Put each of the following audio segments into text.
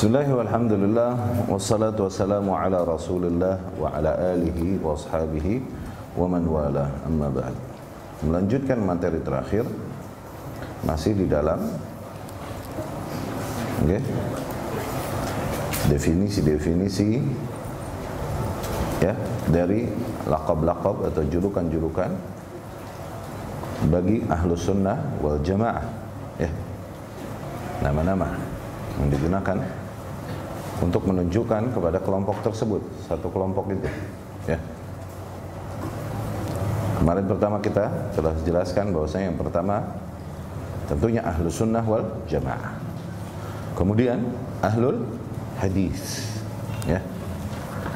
Bismillah walhamdulillah wassalatu wassalamu ala Rasulillah wa ala alihi wa ashabihi wa man wala. Amma ba'd. Melanjutkan materi terakhir. Masih di dalam. Okay, definisi-definisi ya dari lakab-lakab atau julukan-julukan bagi ahlu sunnah wal jamaah. Ya. Nama-nama yang digunakan untuk menunjukkan kepada kelompok tersebut. Satu kelompok itu ya. Kemarin pertama kita telah jelaskan bahwasanya yang pertama tentunya ahlu sunnah wal jamaah. Kemudian ahlul hadis ya.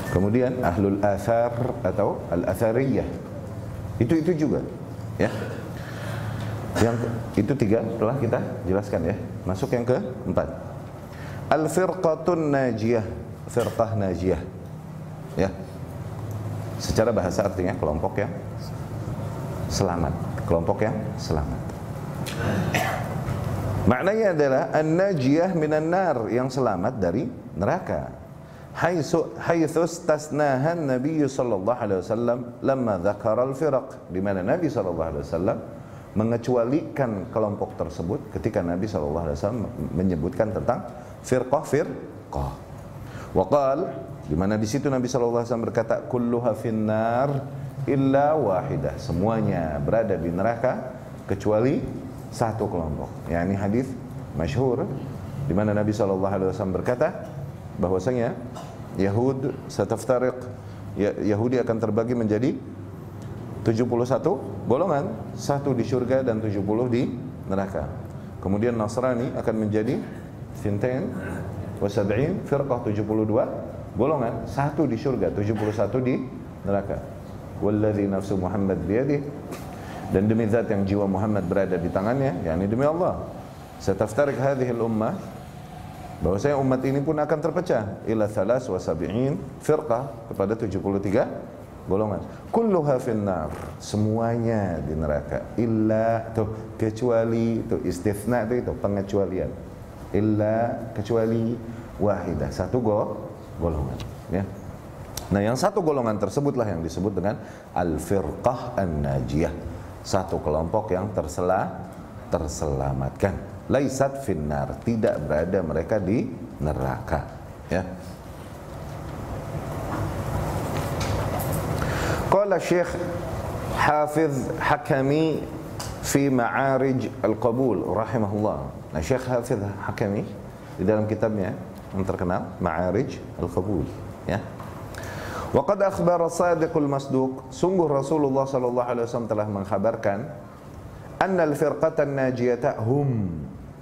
Kemudian ahlul athar atau al athariyah itu itu juga ya. Yang itu tiga telah kita jelaskan ya. Masuk yang keempat al firqatun najiyah. Firqah najiyah. Ya. Secara bahasa artinya kelompok yang selamat. Kelompok yang selamat. Maknanya adalah an-najiyah minan nar yang selamat dari neraka. Haitsu haitsu tasnahan Nabi sallallahu alaihi wasallam lamma dzakara al-firaq di mana Nabi sallallahu alaihi wasallam mengecualikan kelompok tersebut ketika Nabi sallallahu alaihi wasallam menyebutkan tentang firqah firqah. Waqal di mana di situ Nabi sallallahu alaihi wasallam berkata kulluha finnar illa wahidah. Semuanya berada di neraka kecuali satu kelompok. Ya ini hadis masyhur di mana Nabi sallallahu alaihi wasallam berkata bahwasanya Yahud sataftariq Yahudi akan terbagi menjadi 71 golongan, satu di surga dan 70 di neraka. Kemudian Nasrani akan menjadi Sintain wa sab'in firqah 72 golongan, satu di surga, 71 di neraka. Walladzi nafsu Muhammad biyadih. Dan demi zat yang jiwa Muhammad berada di tangannya, yakni demi Allah. Sataftarik hadhihi al-ummah bahwasanya umat ini pun akan terpecah. Ila thalas wa sab'in firqah kepada 73 golongan. Kulluha finnar. Semuanya di neraka. Illa tuh kecuali itu istithna itu, itu pengecualian illa kecuali wahidah. Satu go, golongan ya. Nah yang satu golongan tersebutlah yang disebut dengan al firqah an najiyah satu kelompok yang tersela terselamatkan. Laisat finnar tidak berada mereka di neraka ya. Qala Syekh Hafiz Hakami fi Ma'arij Al-Qabul rahimahullah. Nah, Syekh Hafiz Hakami di dalam kitabnya yang terkenal Ma'arij Al-Qabul, ya. Wa qad akhbara Sadiqul Masduq, sungguh Rasulullah sallallahu alaihi wasallam telah mengkhabarkan annal firqatan najiyata hum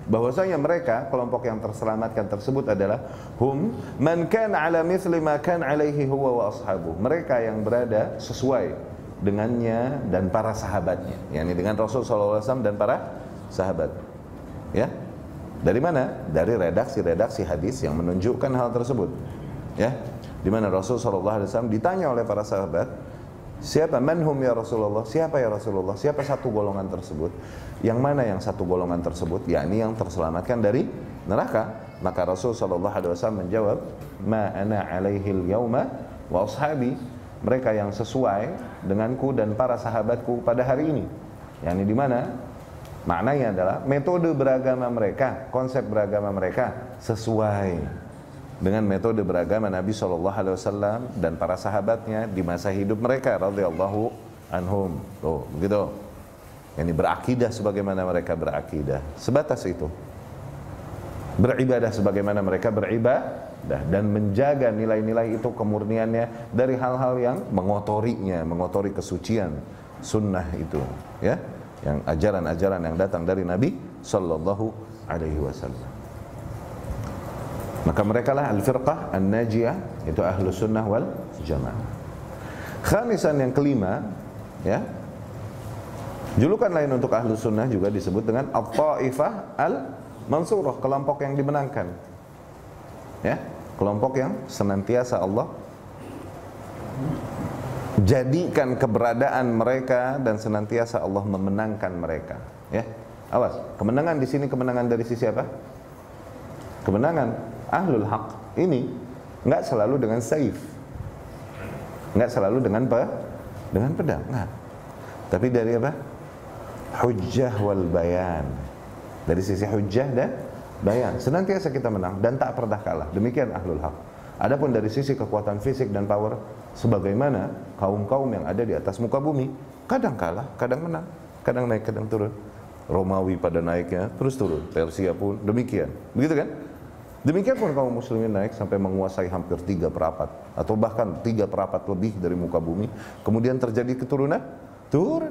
bahwasanya mereka kelompok yang terselamatkan tersebut adalah hum man kana ala mithli ma kana alaihi huwa wa ashabu. Mereka yang berada sesuai dengannya dan para sahabatnya. Yakni dengan Rasul sallallahu alaihi wasallam dan para sahabat. Ya dari mana dari redaksi-redaksi hadis yang menunjukkan hal tersebut ya di mana Rasul sallallahu alaihi wasallam ditanya oleh para sahabat Siapa manhum ya Rasulullah? Siapa ya Rasulullah? Siapa satu golongan tersebut? Yang mana yang satu golongan tersebut? yakni yang terselamatkan dari neraka. Maka Rasul sallallahu alaihi wasallam menjawab, "Ma alaihi yauma wa ashabi." Mereka yang sesuai denganku dan para sahabatku pada hari ini. yakni di mana? Maknanya adalah metode beragama mereka, konsep beragama mereka sesuai dengan metode beragama Nabi Shallallahu Alaihi Wasallam dan para sahabatnya di masa hidup mereka radhiyallahu anhum. Tuh begitu. Ini berakidah sebagaimana mereka berakidah. Sebatas itu. Beribadah sebagaimana mereka beribadah. Dan menjaga nilai-nilai itu kemurniannya dari hal-hal yang mengotorinya mengotori kesucian sunnah itu ya yang ajaran-ajaran yang datang dari Nabi Shallallahu Alaihi Wasallam maka mereka lah al-firqah an-najiyah itu ahlu sunnah wal jamaah. Khamisan yang kelima, ya. Julukan lain untuk ahlu sunnah juga disebut dengan at-taifah al-mansurah, kelompok yang dimenangkan. Ya, kelompok yang senantiasa Allah jadikan keberadaan mereka dan senantiasa Allah memenangkan mereka, ya. Awas, kemenangan di sini kemenangan dari sisi apa? Kemenangan ahlul haq ini nggak selalu dengan saif. Nggak selalu dengan pe dengan pedang, nggak. Tapi dari apa? Hujjah wal bayan. Dari sisi hujjah dan bayan. Senantiasa kita menang dan tak pernah kalah. Demikian ahlul haq. Adapun dari sisi kekuatan fisik dan power, sebagaimana kaum-kaum yang ada di atas muka bumi, kadang kalah, kadang menang, kadang naik, kadang turun. Romawi pada naiknya terus turun, Persia pun demikian. Begitu kan? Demikian pun kaum muslimin naik sampai menguasai hampir tiga perapat atau bahkan tiga perapat lebih dari muka bumi. Kemudian terjadi keturunan, turun.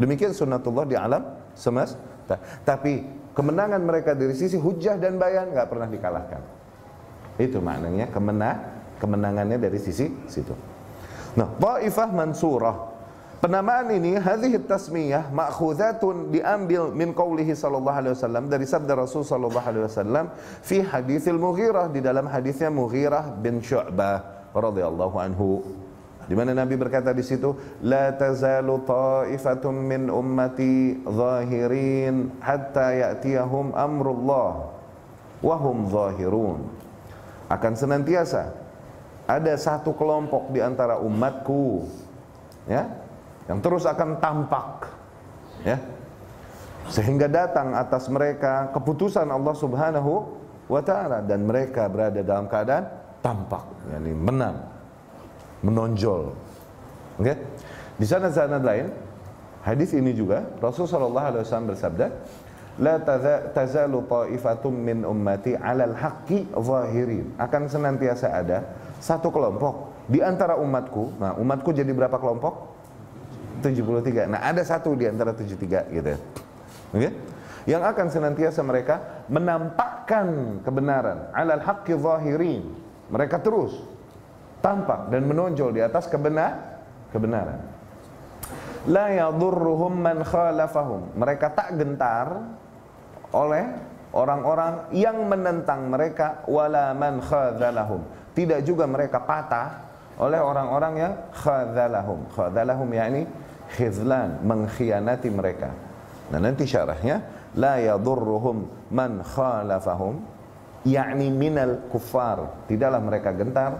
Demikian sunnatullah di alam semesta. Tapi kemenangan mereka dari sisi hujah dan bayan nggak pernah dikalahkan. Itu maknanya kemenang, kemenangannya dari sisi situ. Nah, Taifah Mansurah. Penamaan ini hadhihi tasmiyah ma'khuzatun diambil min qaulihi sallallahu alaihi wasallam dari sabda Rasul sallallahu alaihi wasallam fi haditsil Mughirah di dalam hadisnya Mughirah bin Syu'bah radhiyallahu anhu. Di mana Nabi berkata di situ la tazalu ta'ifatun min ummati zahirin hatta ya'tiyahum amrullah wa hum zahirun akan senantiasa ada satu kelompok di antara umatku ya yang terus akan tampak ya sehingga datang atas mereka keputusan Allah Subhanahu wa taala dan mereka berada dalam keadaan tampak yakni menang menonjol oke okay? di sana sanad lain hadis ini juga Rasul sallallahu alaihi wasallam bersabda la tazalu ta'ifatum min ummati 'alal haqqi zahirin akan senantiasa ada satu kelompok di antara umatku nah umatku jadi berapa kelompok 73. Nah, ada satu di antara 73 gitu. Oke? Okay? Yang akan senantiasa mereka menampakkan kebenaran alal haqqi zahirin. Mereka terus tampak dan menonjol di atas kebenar kebenaran. La yadurruhum man khalafahum. Mereka tak gentar oleh orang-orang yang menentang mereka wala man khadzalahum. Tidak juga mereka patah oleh orang-orang yang khadzalahum. Khadzalahum yakni khizlan mengkhianati mereka. Nah nanti syarahnya la yadurruhum man khalafahum yakni minal kuffar. Tidaklah mereka gentar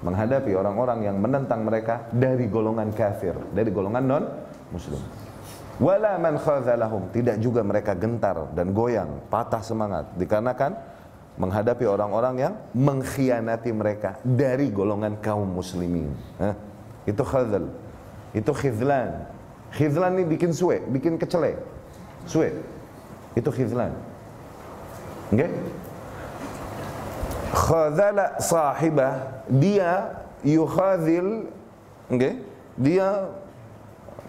menghadapi orang-orang yang menentang mereka dari golongan kafir, dari golongan non muslim. Wala man khazalahum, tidak juga mereka gentar dan goyang, patah semangat dikarenakan menghadapi orang-orang yang mengkhianati mereka dari golongan kaum muslimin. Hah? Itu khazal. Itu khizlan. Khizlan ini bikin suwe, bikin kecele. Suwe. Itu khizlan. Oke? Okay? Khazala sahibah, dia yukhazil, oke? Okay? Dia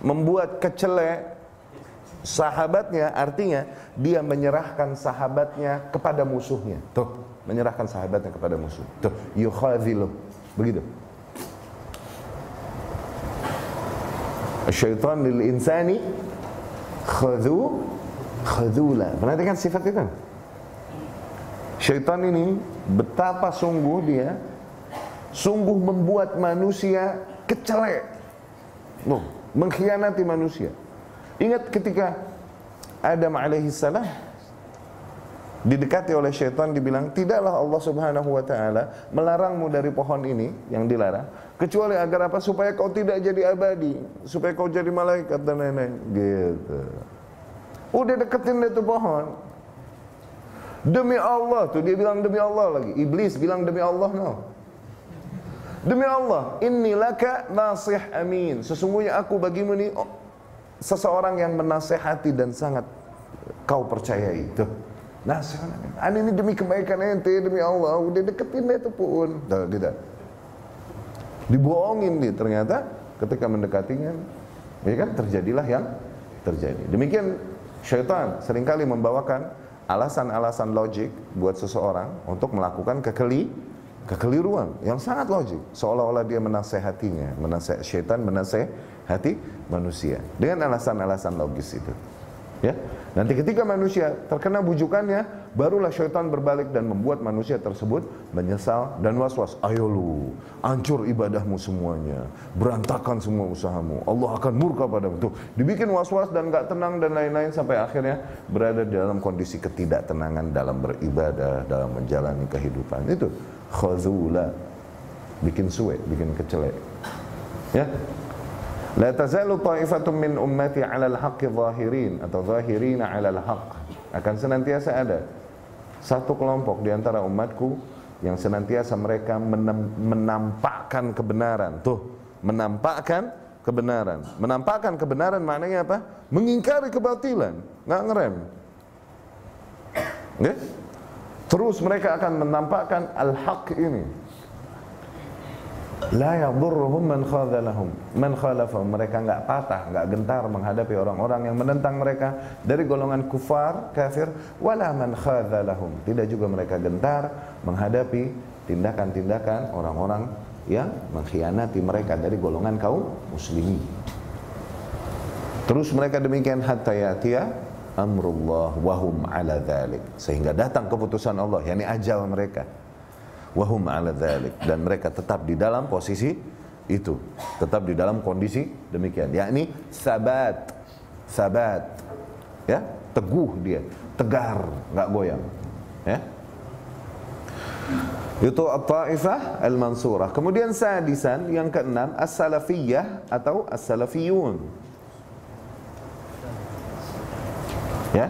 membuat kecele sahabatnya artinya dia menyerahkan sahabatnya kepada musuhnya. Tuh, menyerahkan sahabatnya kepada musuh. Tuh, yukhazilu. Begitu. Syaitan lil insani khadhu khadula. Perhatikan sifat itu. Syaitan ini betapa sungguh dia sungguh membuat manusia kecelek. Loh, mengkhianati manusia. Ingat ketika Adam alaihissalam didekati oleh syaitan dibilang tidaklah Allah Subhanahu wa taala melarangmu dari pohon ini yang dilarang kecuali agar apa? Supaya kau tidak jadi abadi supaya kau jadi malaikat dan lain-lain. Gitu. Udah deketin dia tuh pohon. Demi Allah tuh dia bilang demi Allah lagi. Iblis bilang demi Allah no. Demi Allah inni laka nasih amin. Sesungguhnya aku bagimu nih oh, seseorang yang menasehati dan sangat kau percayai tuh nasihat ini demi kebaikan ente demi Allah. Udah deketin dia tuh pun. Tidak dibohongin dia ternyata ketika mendekatinya. Ya kan? Terjadilah yang terjadi. Demikian syaitan sering kali membawakan alasan-alasan logik buat seseorang untuk melakukan kekeli kekeliruan yang sangat logik. Seolah-olah dia menasehatinya menaseh syaitan menasehati manusia dengan alasan-alasan logis itu Ya, nanti ketika manusia terkena bujukannya, barulah syaitan berbalik dan membuat manusia tersebut menyesal dan was-was. Ayo lu, hancur ibadahmu semuanya, berantakan semua usahamu. Allah akan murka padamu. Tuh, dibikin was-was dan gak tenang dan lain-lain sampai akhirnya berada dalam kondisi ketidaktenangan dalam beribadah, dalam menjalani kehidupan. Itu khazula, bikin suwe, bikin kecelek. Ya, La tazalu ta'ifatun min ummati 'ala al-haqqi zahirin atau zahirina al-haqq. Akan senantiasa ada satu kelompok di antara umatku yang senantiasa mereka menampakkan kebenaran. Tuh, menampakkan kebenaran. Menampakkan kebenaran maknanya apa? Mengingkari kebatilan, nggak ngerem. Okay? Terus mereka akan menampakkan al-haq ini la yadurruhum man khadhalahum man khalafahum. Mereka enggak patah enggak gentar menghadapi orang-orang yang menentang mereka dari golongan kufar kafir. Wala man khadhalahum tidak juga mereka gentar menghadapi tindakan-tindakan orang-orang yang mengkhianati mereka dari golongan kaum muslimin. Terus mereka demikian hatta yatia amrullah wahum ala dhalik. Sehingga datang keputusan Allah yakni ajal mereka wahum ala dhalik. Dan mereka tetap di dalam posisi itu. Tetap di dalam kondisi demikian. Yakni sabat. Sabat. Ya teguh dia. Tegar nggak goyang. Ya. Itu at-taifah al-mansurah. Kemudian sadisan yang keenam as-salafiyah atau as-salafiyun. Ya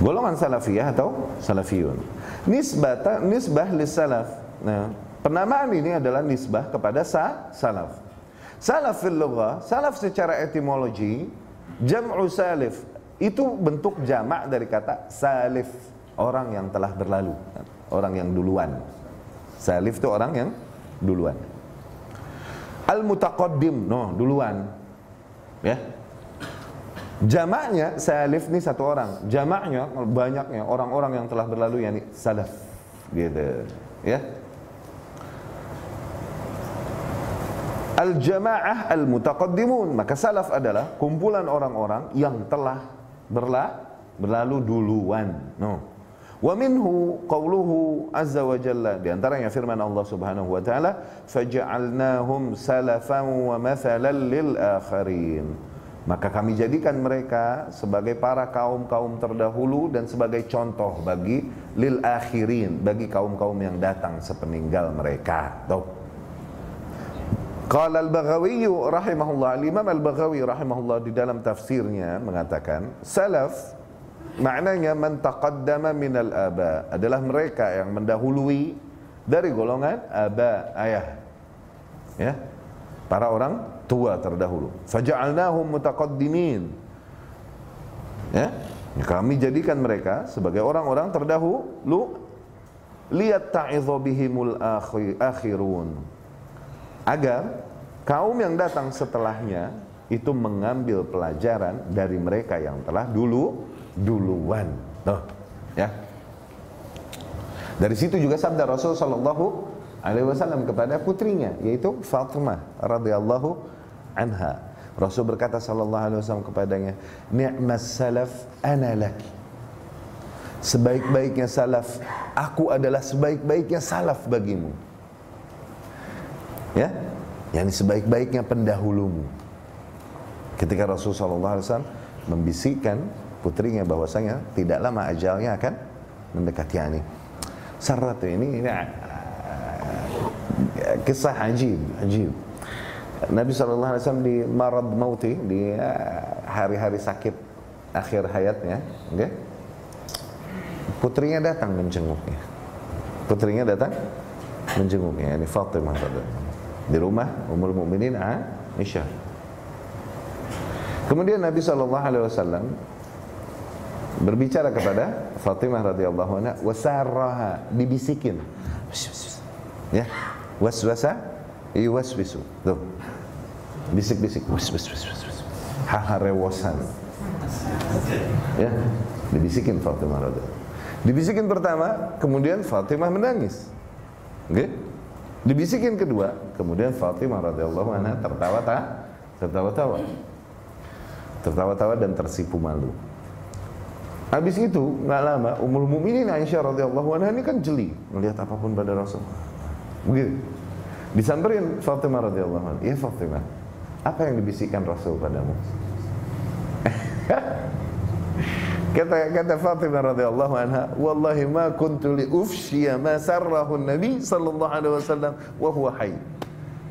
golongan salafiyah atau salafiyun. Nisbah nisbah lis salaf. Nah, penamaan ini adalah nisbah kepada sa salaf. Salaf fil lughah, salaf secara etimologi jam'u salif itu bentuk jamak dari kata salif, orang yang telah berlalu, orang yang duluan. Salif itu orang yang duluan. Al mutaqaddim, no, duluan. Ya, Jamaknya salif ini satu orang. Jamaknya banyaknya orang-orang yang telah berlalu yakni salaf. Gitu. Ya. Al-jamaah al-mutaqaddimun. Maka salaf adalah kumpulan orang-orang yang telah berla berlalu duluan. No. Wa minhu qawluhu azza wa jalla di antaranya firman Allah Subhanahu wa taala faj'alnahum salafan wa mathalan lil. Maka kami jadikan mereka sebagai para kaum-kaum terdahulu dan sebagai contoh bagi lil akhirin, bagi kaum-kaum yang datang sepeninggal mereka. Tuh. Qala al-Baghawi rahimahullah, Imam al-Baghawi rahimahullah di dalam tafsirnya mengatakan, salaf maknanya man taqaddama minal aba adalah mereka yang mendahului dari golongan aba ayah. Ya. Para orang tua terdahulu. Faja'alnahum mutaqaddimin. Ya, kami jadikan mereka sebagai orang-orang terdahulu lihat ta'idhu akhirun agar kaum yang datang setelahnya itu mengambil pelajaran dari mereka yang telah dulu duluan. Tuh, ya. Dari situ juga sabda Rasul sallallahu alaihi wasallam kepada putrinya yaitu Fatimah radhiyallahu anha. Rasul berkata sallallahu alaihi wasallam kepadanya, "Ni'mas salaf ana laki." Sebaik-baiknya salaf, aku adalah sebaik-baiknya salaf bagimu. Ya? Yang sebaik-baiknya pendahulumu. Ketika Rasul sallallahu alaihi wasallam membisikkan putrinya bahwasanya tidak lama ajalnya akan mendekati ani. Sarat ini ini uh, kisah ajib, ajib. Nabi SAW di marad mauti di eh, hari-hari sakit akhir hayatnya, okay? putrinya datang menjenguknya. Putrinya datang menjenguknya, ini Fatimah di rumah Ummul Mukminin Aisyah. Kemudian Nabi SAW berbicara kepada Fatimah radhiyallahu anha wasarraha dibisikin. Ya, waswasa yuwaswisu. Tuh. Bisik-bisik wis wis wis wis haharewosan ya dibisikin Fatimah radhiyallahu dibisikin pertama kemudian Fatimah menangis. Oke? Dibisikin kedua kemudian Fatimah radhiyallahu anha tertawa tak tertawa-tawa tertawa-tawa dan tersipu malu. Habis itu nggak lama Ummul Mukminin Aisyah radhiyallahu anha ini kan jeli melihat apa pun pada Rasul. Begitu. Disamperin Fatimah radhiyallahu anha, "Ya Fatimah, apa yang dibisikkan Rasul padamu?" kata kata Fatimah radhiyallahu anha, "Wallahi ma kuntu li ufshiya ma sarrahu Nabi sallallahu alaihi wasallam wa huwa hayy."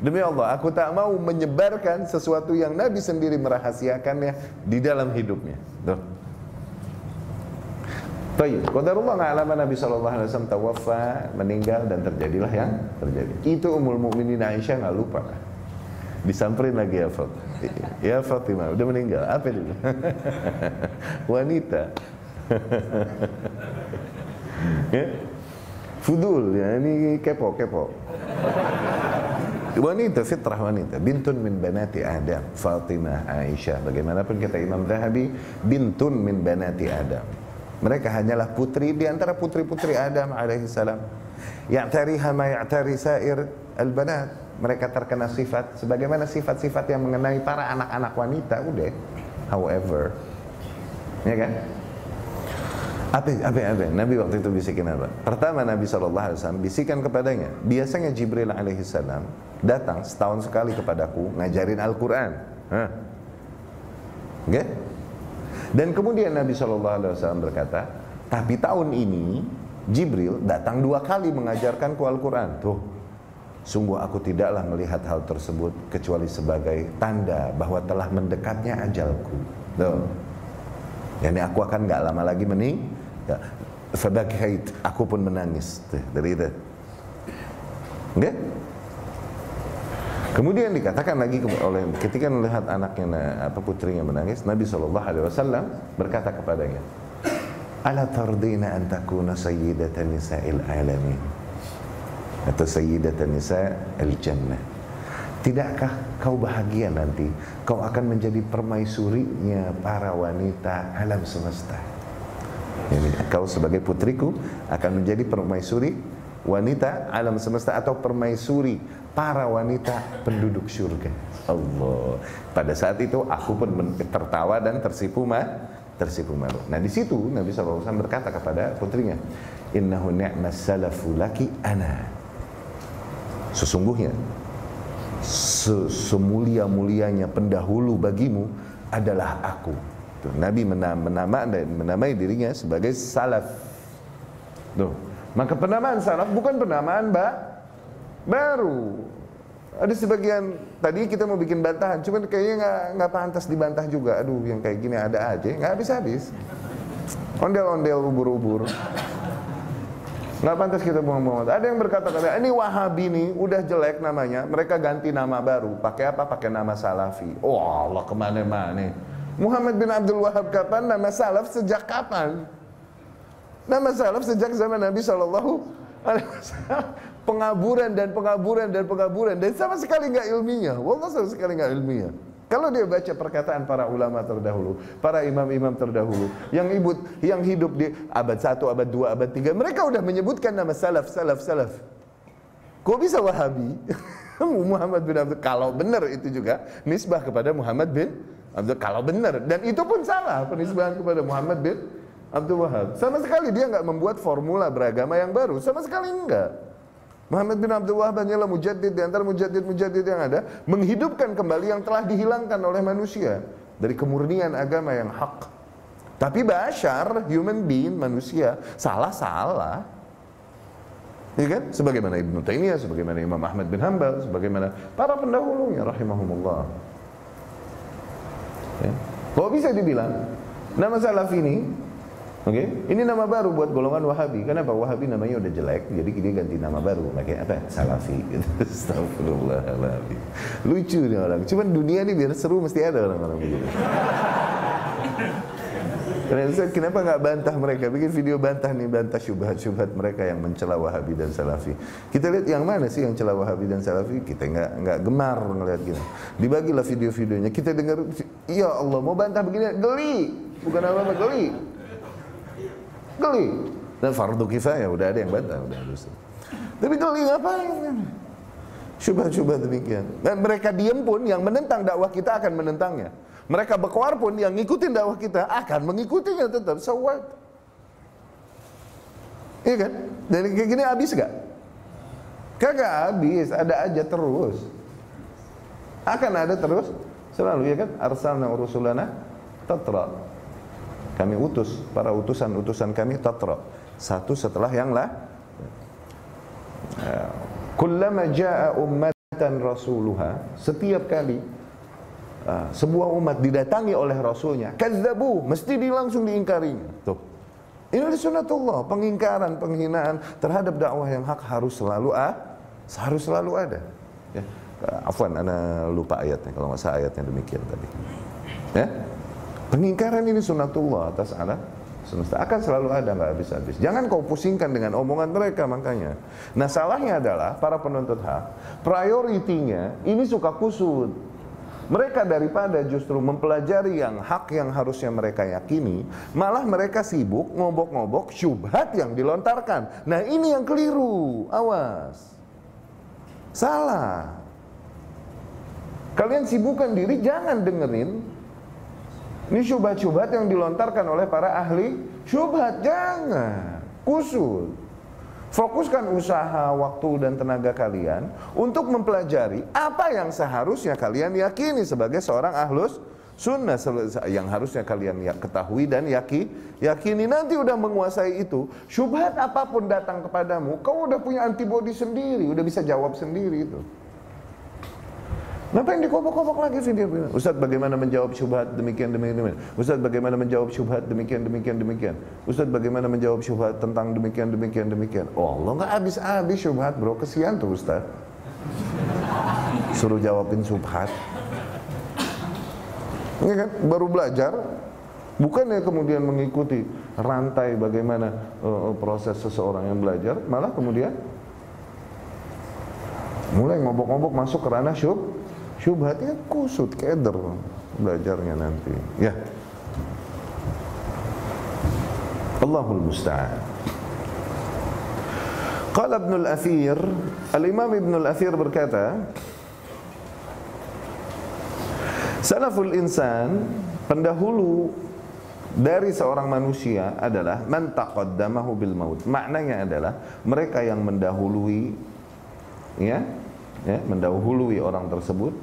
Demi Allah, aku tak mau menyebarkan sesuatu yang Nabi sendiri merahasiakannya di dalam hidupnya. Tuh. Baik, qadarullah nggak Nabi sallallahu alaihi wasallam tawaffa, meninggal dan terjadilah yang terjadi. Itu Ummul Mukminin Aisyah nggak lupa. Disamperin lagi ya Fatimah. Ya Fatimah, udah meninggal. Apa itu? Wanita. ya? Fudul ya, ini kepo, kepo. Wanita fitrah wanita, bintun min banati Adam, Fatimah Aisyah. Bagaimanapun kata Imam Zahabi, bintun min banati Adam mereka hanyalah putri di antara putri-putri Adam alaihissalam. Ya'tariha ma ya'tari sair al-banat. Mereka terkena sifat sebagaimana sifat-sifat yang mengenai para anak-anak wanita udah. However, ya kan? Apa, apa, apa? Nabi waktu itu bisikin apa? Pertama Nabi SAW bisikan kepadanya. Biasanya Jibril alaihissalam datang setahun sekali kepadaku ngajarin Al-Quran. Oke? Okay? Dan kemudian Nabi Shallallahu Alaihi Wasallam berkata, tapi tahun ini Jibril datang dua kali mengajarkanku Al-Quran. Tuh, sungguh aku tidaklah melihat hal tersebut kecuali sebagai tanda bahwa telah mendekatnya ajalku. Tuh. Yani aku akan nggak lama lagi mening. Ya. aku pun menangis. Tuh, dari itu. Okay? Kemudian dikatakan lagi oleh ketika melihat anaknya apa putrinya menangis, Nabi Shallallahu Alaihi Wasallam berkata kepadanya, Ala tardina an takuna sayyidatan nisa'il alamin atau sayyidatan nisa'il jannah. Tidakkah kau bahagia nanti kau akan menjadi permaisurinya para wanita alam semesta? Ini kau sebagai putriku akan menjadi permaisuri wanita alam semesta atau permaisuri para wanita penduduk surga. Allah. Pada saat itu aku pun tertawa dan tersipu ma, tersipu malu. Nah di situ Nabi SAW berkata kepada putrinya, Innahu ni'mas salafu laki ana. Sesungguhnya semulia-mulianya pendahulu bagimu adalah aku. Nabi menama, menamai dirinya sebagai salaf. Tuh. Maka penamaan salaf bukan penamaan mbak baru. Ada sebagian tadi kita mau bikin bantahan, cuman kayaknya nggak nggak pantas dibantah juga. Aduh, yang kayak gini ada aja, nggak habis habis. Ondel-ondel ubur-ubur. Nggak pantas kita buang-buang. Ada yang berkata kata ini Wahabi nih udah jelek namanya, mereka ganti nama baru. Pakai apa? Pakai nama Salafi. Oh Allah ke mana-mana. Muhammad bin Abdul Wahab kapan? Nama Salaf sejak kapan? Nama salaf sejak zaman Nabi Shallallahu Alaihi Wasallam pengaburan dan pengaburan dan pengaburan dan sama sekali nggak ilmiah. Wallah sama sekali nggak ilmiah. Kalau dia baca perkataan para ulama terdahulu, para imam-imam terdahulu yang ibu yang hidup di abad 1, abad 2, abad 3, mereka udah menyebutkan nama salaf, salaf, salaf. Kok bisa Wahabi? Muhammad bin Abdul kalau benar itu juga nisbah kepada Muhammad bin Abdul kalau benar dan itu pun salah penisbahan kepada Muhammad bin Abdul Wahab. Sama sekali dia nggak membuat formula beragama yang baru, sama sekali enggak. Muhammad bin Abdul Wahab hanyalah mujaddid di antara mujaddid-mujaddid yang ada, menghidupkan kembali yang telah dihilangkan oleh manusia dari kemurnian agama yang hak. Tapi bashar, human being, manusia, salah-salah. Ya kan? Sebagaimana Ibnu Taimiyah, sebagaimana Imam Ahmad bin Hanbal, sebagaimana para pendahulunya rahimahumullah. Ya. Kok bisa dibilang nama salaf ini Oke, okay? ini nama baru buat golongan Wahabi. Kenapa? Wahabi namanya udah jelek, jadi dia ganti nama baru. Pakai apa? Salafi. Astagfirullahaladzim. Lucu nih orang. Cuman dunia ini biar seru mesti ada orang-orang begitu. Kenapa nggak bantah mereka? Bikin video bantah nih, bantah syubhat-syubhat mereka yang mencela Wahabi dan Salafi. Kita lihat yang mana sih yang celah Wahabi dan Salafi? Kita nggak nggak gemar ngeliat gini. Dibagilah video-videonya. Kita dengar, ya Allah mau bantah begini, geli. Bukan apa-apa, geli geli dan fardu kifayah udah ada yang bantah udah harus tapi geli ngapain Syubhat-syubhat demikian. Dan mereka diam pun yang menentang dakwah kita akan menentangnya. Mereka berkuar pun yang ngikutin dakwah kita akan mengikutinya tetap. So what? Iya kan? Dan kayak gini habis gak? Kagak habis, ada aja terus. Akan ada terus selalu ya kan? Arsalna urusulana tatra. Kami utus para utusan-utusan kami tatra. Satu setelah yang lah. Ya. Kullama jaa ummatan rasuluha, setiap kali uh, sebuah umat didatangi oleh rasulnya, kadzabu, mesti di langsung diingkarinya. Tuh. Ini sunatullah, pengingkaran, penghinaan terhadap dakwah yang hak harus selalu ah, harus selalu ada. Ya. Uh, afwan, ana lupa ayatnya kalau nggak salah ayatnya demikian tadi. Ya. Pengingkaran ini sunatullah atas anak semesta akan selalu ada nggak habis-habis. Jangan kau pusingkan dengan omongan mereka makanya. Nah salahnya adalah para penuntut hak, prioritinya ini suka kusut. Mereka daripada justru mempelajari yang hak yang harusnya mereka yakini, malah mereka sibuk ngobok-ngobok syubhat yang dilontarkan. Nah ini yang keliru, awas. Salah. Kalian sibukkan diri, jangan dengerin ini syubhat-syubhat yang dilontarkan oleh para ahli syubhat. Jangan. Kusut. Fokuskan usaha, waktu dan tenaga kalian untuk mempelajari apa yang seharusnya kalian yakini sebagai seorang ahlus sunnah yang harusnya kalian ya, ketahui dan yaki, yakini nanti udah menguasai itu syubhat apa pun datang kepadamu kau udah punya antibodi sendiri udah bisa jawab sendiri itu Kenapa yang dikobok-kobok lagi sih dia bilang? Ustaz bagaimana menjawab syubhat demikian demikian demikian. Ustaz bagaimana menjawab syubhat demikian demikian demikian. Ustaz bagaimana menjawab syubhat tentang demikian demikian demikian. Oh Allah nggak habis-habis syubhat bro. Kesian tuh Ustaz. Suruh jawabin syubhat. Ini kan baru belajar Bukan ya kemudian mengikuti rantai bagaimana uh, proses seseorang yang belajar, malah kemudian mulai ngobok-ngobok masuk ke ranah syub, syubhatnya kusut keder belajarnya nanti. Ya. Allahul musta'an. Qala Ibn al-Athir Al-Imam Ibn al-Athir berkata Salaful insan pendahulu dari seorang manusia adalah man taqaddamahu bil maut. Maknanya adalah mereka yang mendahului ya ya, mendahului orang tersebut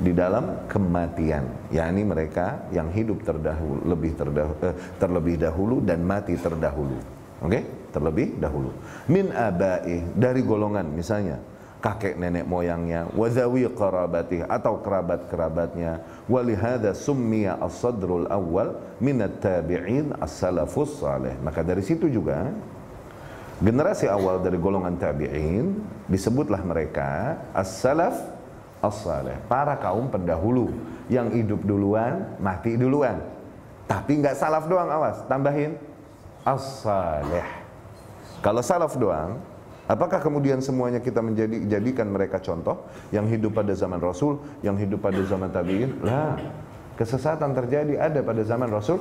di dalam kematian. Yakni mereka yang hidup terdahulu lebih terdahulu, eh, terlebih dahulu dan mati terdahulu. Oke? Okay? terlebih dahulu. Min abai dari golongan misalnya. Kakek nenek moyangnya wazawi kerabatih atau kerabat-kerabatnya. Walihada summiya as-sadrul awal minat tabi'in as-salafus salih. Maka dari situ juga Generasi awal dari golongan tabi'in disebutlah mereka as-salaf as-saleh, para kaum pendahulu yang hidup duluan, mati duluan. Tapi nggak salaf doang, awas, tambahin as-saleh. Kalau salaf doang, apakah kemudian semuanya kita menjadi jadikan mereka contoh yang hidup pada zaman Rasul, yang hidup pada zaman tabi'in? Lah, kesesatan terjadi ada pada zaman Rasul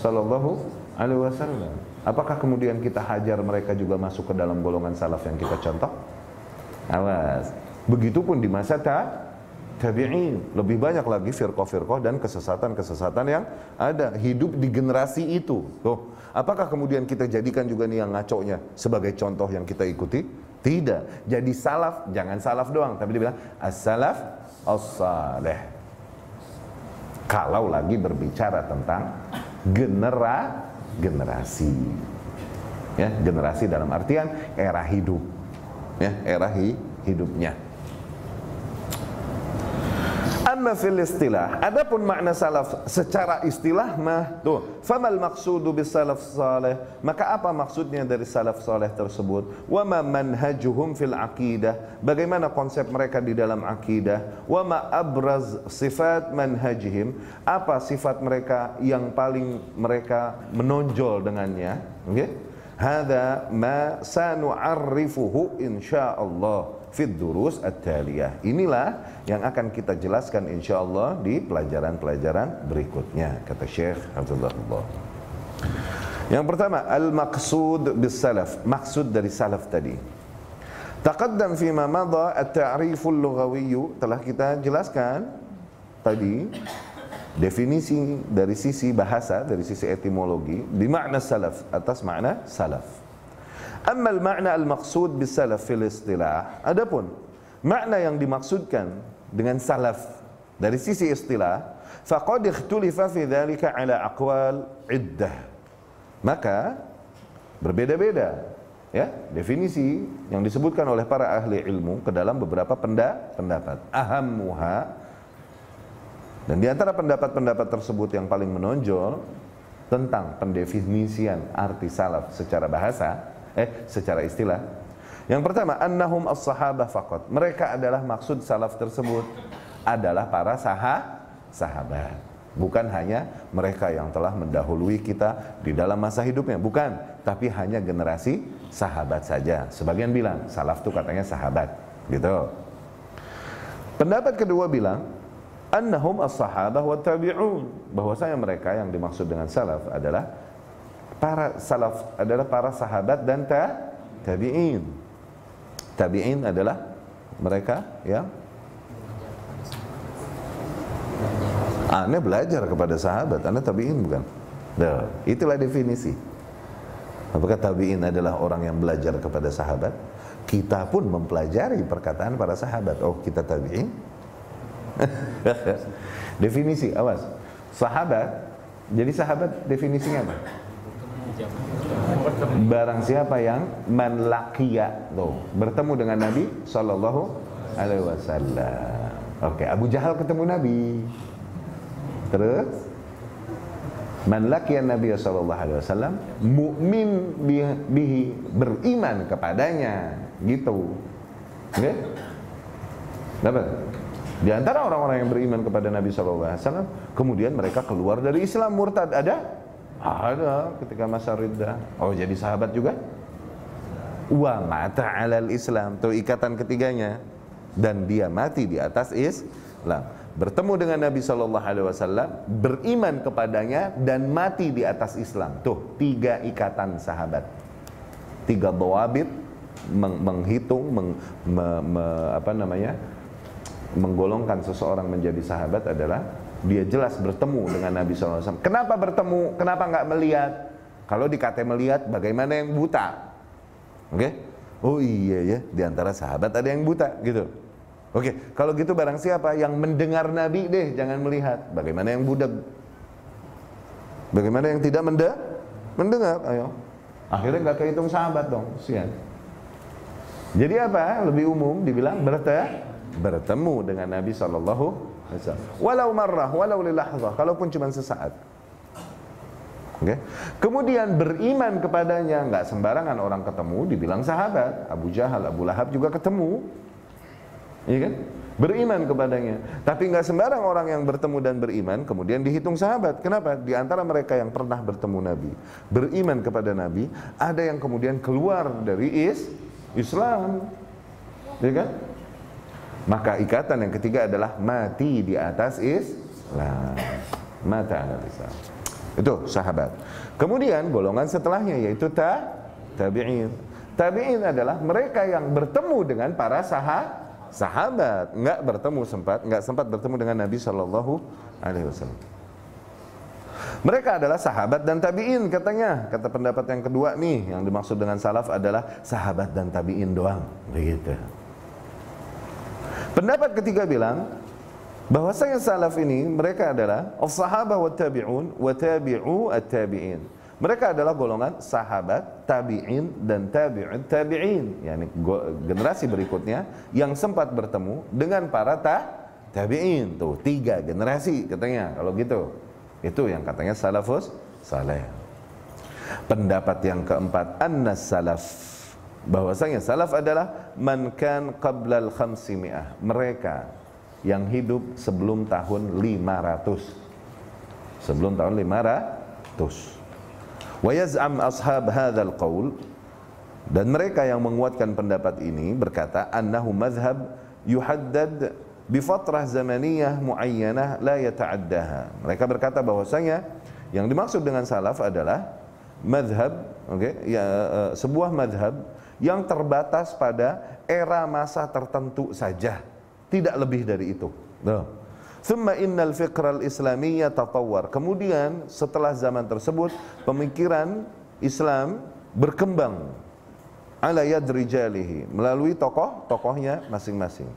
sallallahu alaihi wasallam. Apakah kemudian kita hajar mereka juga masuk ke dalam golongan salaf yang kita contoh? Awas. Begitupun di masa ta tabi'in. Lebih banyak lagi firqah-firqah dan kesesatan-kesesatan yang ada hidup di generasi itu. Tuh. Apakah kemudian kita jadikan juga nih yang ngaconya sebagai contoh yang kita ikuti? Tidak. Jadi salaf, jangan salaf doang, tapi dia bilang as-salaf as-saleh. Kalau lagi berbicara tentang genera generasi. Ya, generasi dalam artian era hidup. Ya, era hi, hidupnya. Amma fil istilah. Adapun makna salaf secara istilah mah tuh. Famal maqsudu bis salaf saleh? Maka apa maksudnya dari salaf saleh tersebut? Wa ma manhajuhum fil aqidah? Bagaimana konsep mereka di dalam akidah? Wa ma abraz sifat manhajihim? Apa sifat mereka yang paling mereka menonjol dengannya? Oke? Okay? Hada ma sanu'arrifuhu insyaallah fid durus at-taliyah. Inilah yang akan kita jelaskan insyaallah di pelajaran-pelajaran berikutnya kata Syekh Abdullah Yang pertama al-maqsud bis salaf, maksud dari salaf tadi. Taqaddam fi ma madha at-ta'riful lughawiyyu telah kita jelaskan tadi definisi dari sisi bahasa, dari sisi etimologi di makna salaf atas makna salaf. Amma al-ma'na al-maqsud bis salaf fil istilah. Adapun makna yang dimaksudkan dengan salaf dari sisi istilah, faqad ikhtulifa fi dzalika ala aqwal iddah. Maka berbeda-beda ya definisi yang disebutkan oleh para ahli ilmu ke dalam beberapa pendapat ahammuha dan di antara pendapat-pendapat tersebut yang paling menonjol tentang pendefinisian arti salaf secara bahasa eh secara istilah yang pertama annahum as-sahabah faqat. Mereka adalah maksud salaf tersebut adalah para saha sahabat. Bukan hanya mereka yang telah mendahului kita di dalam masa hidupnya. Bukan tapi hanya generasi sahabat saja. Sebagian bilang salaf itu katanya sahabat gitu. Pendapat kedua bilang annahum as-sahabah wa tabi'un. Bahwasanya mereka yang dimaksud dengan salaf adalah para salaf adalah para sahabat dan ta tabi'in tabi'in adalah mereka yang Anda belajar kepada sahabat, Anda tabi'in bukan? Nah, itulah definisi. Apakah tabi'in adalah orang yang belajar kepada sahabat? Kita pun mempelajari perkataan para sahabat. Oh, kita tabi'in? Definisi, awas. Sahabat, jadi sahabat definisinya apa? Barang siapa yang manlakia tuh bertemu dengan Nabi Shallallahu Alaihi Wasallam. Oke, Abu Jahal ketemu Nabi. Terus Man Nabi sallallahu alaihi wasallam mukmin bihi beriman kepadanya gitu. Oke? Okay? Dapat? Di antara orang-orang yang beriman kepada Nabi sallallahu alaihi wasallam kemudian mereka keluar dari Islam murtad ada? Ada ketika masa riddah. Oh, jadi sahabat juga? Wa mata alal Islam. Tuh ikatan ketiganya dan dia mati di atas Islam bertemu dengan Nabi Shallallahu Alaihi Wasallam, beriman kepadanya dan mati di atas Islam. Tuh tiga ikatan sahabat, tiga bawabit meng menghitung, meng, me, me, apa namanya, menggolongkan seseorang menjadi sahabat adalah dia jelas bertemu dengan Nabi Wasallam. Kenapa bertemu? Kenapa nggak melihat? Kalau dikata melihat, bagaimana yang buta? Oke? Okay? Oh iya ya, di antara sahabat ada yang buta gitu. Oke, kalau gitu barang siapa yang mendengar Nabi deh, jangan melihat. Bagaimana yang budak? Bagaimana yang tidak menda? mendengar? Ayo. Akhirnya nggak kehitung sahabat dong, sian. Jadi apa? Lebih umum dibilang bertemu bertemu dengan Nabi Shallallahu Wasallam. Walau marrah, walau lilahzah, kalaupun cuma sesaat. Okay. Kemudian beriman kepadanya, nggak sembarangan orang ketemu dibilang sahabat. Abu Jahal, Abu Lahab juga ketemu. Iya kan? Beriman kepadanya. Tapi nggak sembarang orang yang bertemu dan beriman kemudian dihitung sahabat. Kenapa? Di antara mereka yang pernah bertemu Nabi, beriman kepada Nabi, ada yang kemudian keluar dari is Islam. Iya kan? Maka ikatan yang ketiga adalah mati di atas Islam. Mata atas Islam. Itu sahabat. Kemudian golongan setelahnya yaitu ta tabi'in. Tabi'in adalah mereka yang bertemu dengan para sahabat sahabat nggak bertemu sempat nggak sempat bertemu dengan Nabi Shallallahu Alaihi Wasallam. Mereka adalah sahabat dan tabiin katanya. Kata pendapat yang kedua nih yang dimaksud dengan salaf adalah sahabat dan tabiin doang. Begitu. Pendapat ketiga bilang bahwasanya salaf ini mereka adalah as-sahabah wa tabi'un wa tabi'u at-tabi'in. Mereka adalah golongan sahabat, tabi'in dan tabi'in tabi'in, yakni generasi berikutnya yang sempat bertemu dengan para ta tabi'in. Tuh, tiga generasi katanya kalau gitu. Itu yang katanya salafus saleh. Pendapat yang keempat, annas salaf bahwasanya salaf adalah man kan qabla al khamsimi'ah. Mereka yang hidup sebelum tahun 500. Sebelum tahun 500. Wa yaz'am ashab hadzal qaul dan mereka yang menguatkan pendapat ini berkata annahu madhhab yuhaddad bi fatrah zamaniyah muayyanah la yata'addaha. Mereka berkata bahwasanya yang dimaksud dengan salaf adalah madhab, okay, ya uh, sebuah madhab yang terbatas pada era masa tertentu saja, tidak lebih dari itu. Nah. Thumma innal fiqh al-islamiyya tatawwar. Kemudian setelah zaman tersebut pemikiran Islam berkembang ala yad melalui tokoh-tokohnya masing-masing.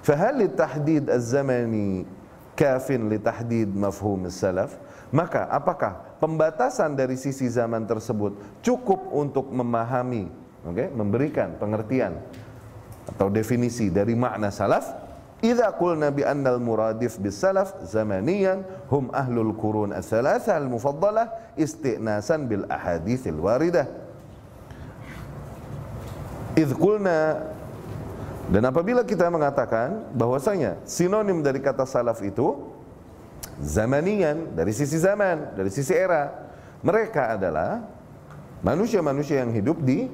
Fahal tahdid az-zamani kafin li tahdid mafhum salaf? Maka apakah pembatasan dari sisi zaman tersebut cukup untuk memahami, okay, memberikan pengertian atau definisi dari makna salaf? Idza qulna bi anna al-muradif bis salaf zamaniyan hum ahlul qurun ats-tsalatsa al-mufaddalah istinasan bil ahaditsil waridah. Idz qulna dan apabila kita mengatakan bahwasanya sinonim dari kata salaf itu zamaniyan dari sisi zaman, dari sisi era, mereka adalah manusia-manusia yang hidup di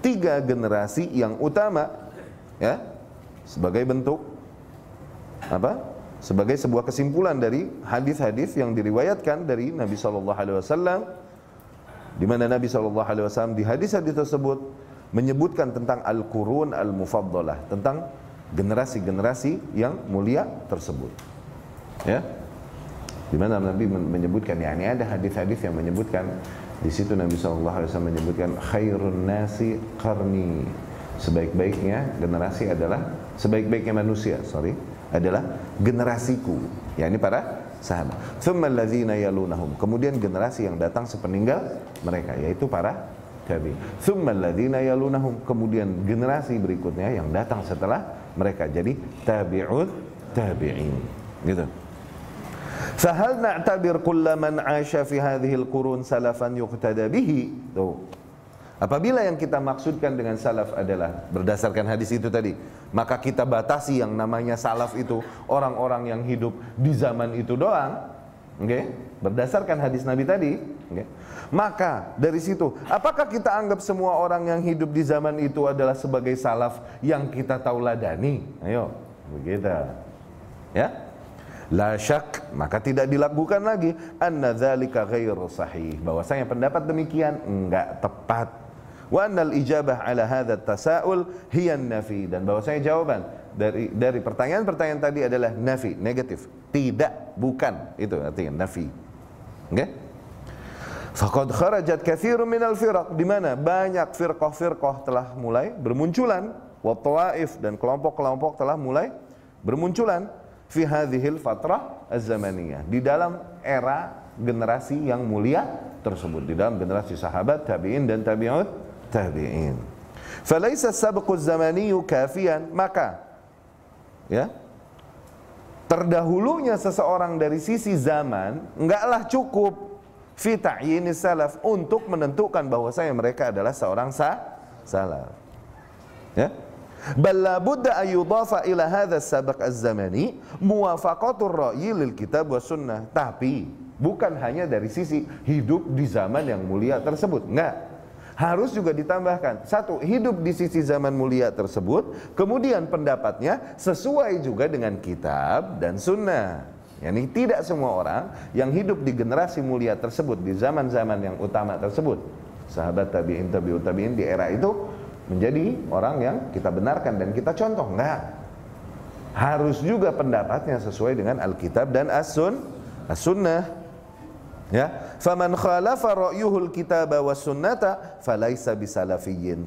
tiga generasi yang utama ya sebagai bentuk apa? Sebagai sebuah kesimpulan dari hadis-hadis yang diriwayatkan dari Nabi Shallallahu Alaihi Wasallam, di mana Nabi Shallallahu Alaihi Wasallam di hadis-hadis tersebut menyebutkan tentang al-qurun al-mufaddalah, tentang generasi-generasi yang mulia tersebut. Ya, di mana Nabi menyebutkan, ya ini ada hadis-hadis yang menyebutkan di situ Nabi Wasallam menyebutkan khairun nasi karni sebaik-baiknya generasi adalah sebaik-baiknya manusia, sorry, adalah generasiku. Ya ini para sahabat. Thumma alladzina yalunahum. Kemudian generasi yang datang sepeninggal mereka yaitu para tabi thumma alladzina yalunahum. Kemudian generasi berikutnya yang datang setelah mereka jadi tabi'ut tabi'in. Gitu Fahal na'tabir kulla man 'asha fi hadhihi al-qurun salafan yuqtada bihi tuh Apabila yang kita maksudkan dengan salaf adalah berdasarkan hadis itu tadi, maka kita batasi yang namanya salaf itu orang-orang yang hidup di zaman itu doang. Oke? Okay? Berdasarkan hadis Nabi tadi, okay? Maka dari situ, apakah kita anggap semua orang yang hidup di zaman itu adalah sebagai salaf yang kita tauladani? Ayo, begitu. Ya? La syak, maka tidak dilakukan lagi. Anna dzalika ghairu sahih. Bahwasanya pendapat demikian enggak tepat. Wa annal ijabah ala hadha tasaul hiya nafi dan bahwasanya jawaban dari dari pertanyaan-pertanyaan tadi adalah nafi negatif. Tidak bukan. Itu artinya nafi. Okay? Faqad kharajat katsirun minal firaq di mana banyak firqah-firqah telah mulai bermunculan. Wa tawaif dan kelompok-kelompok telah mulai bermunculan fi hadhil fatrah az-zamaniyah di dalam era generasi yang mulia tersebut di dalam generasi sahabat tabi'in dan tabi'ut tabi'in. Falaisa sabqu zamaniyu kafian, maka ya terdahulunya seseorang dari sisi zaman enggaklah cukup fi ta'yini salaf untuk menentukan bahwasanya mereka adalah seorang sa salaf. Ya. Ila hadha sabaq az-zamani muwafaqatur ra'yi lil kitab wa sunnah. Tapi bukan hanya dari sisi hidup di zaman yang mulia tersebut. Enggak harus juga ditambahkan satu hidup di sisi zaman mulia tersebut kemudian pendapatnya sesuai juga dengan kitab dan sunnah yani tidak semua orang yang hidup di generasi mulia tersebut di zaman-zaman yang utama tersebut sahabat tabi'in tabi'ut tabi'in di era itu menjadi orang yang kita benarkan dan kita contoh enggak harus juga pendapatnya sesuai dengan Alkitab dan As-Sun As-Sunnah Ya, faman khalafa ra'yuhul kitaba was sunnata falaisa bisalafiyyin.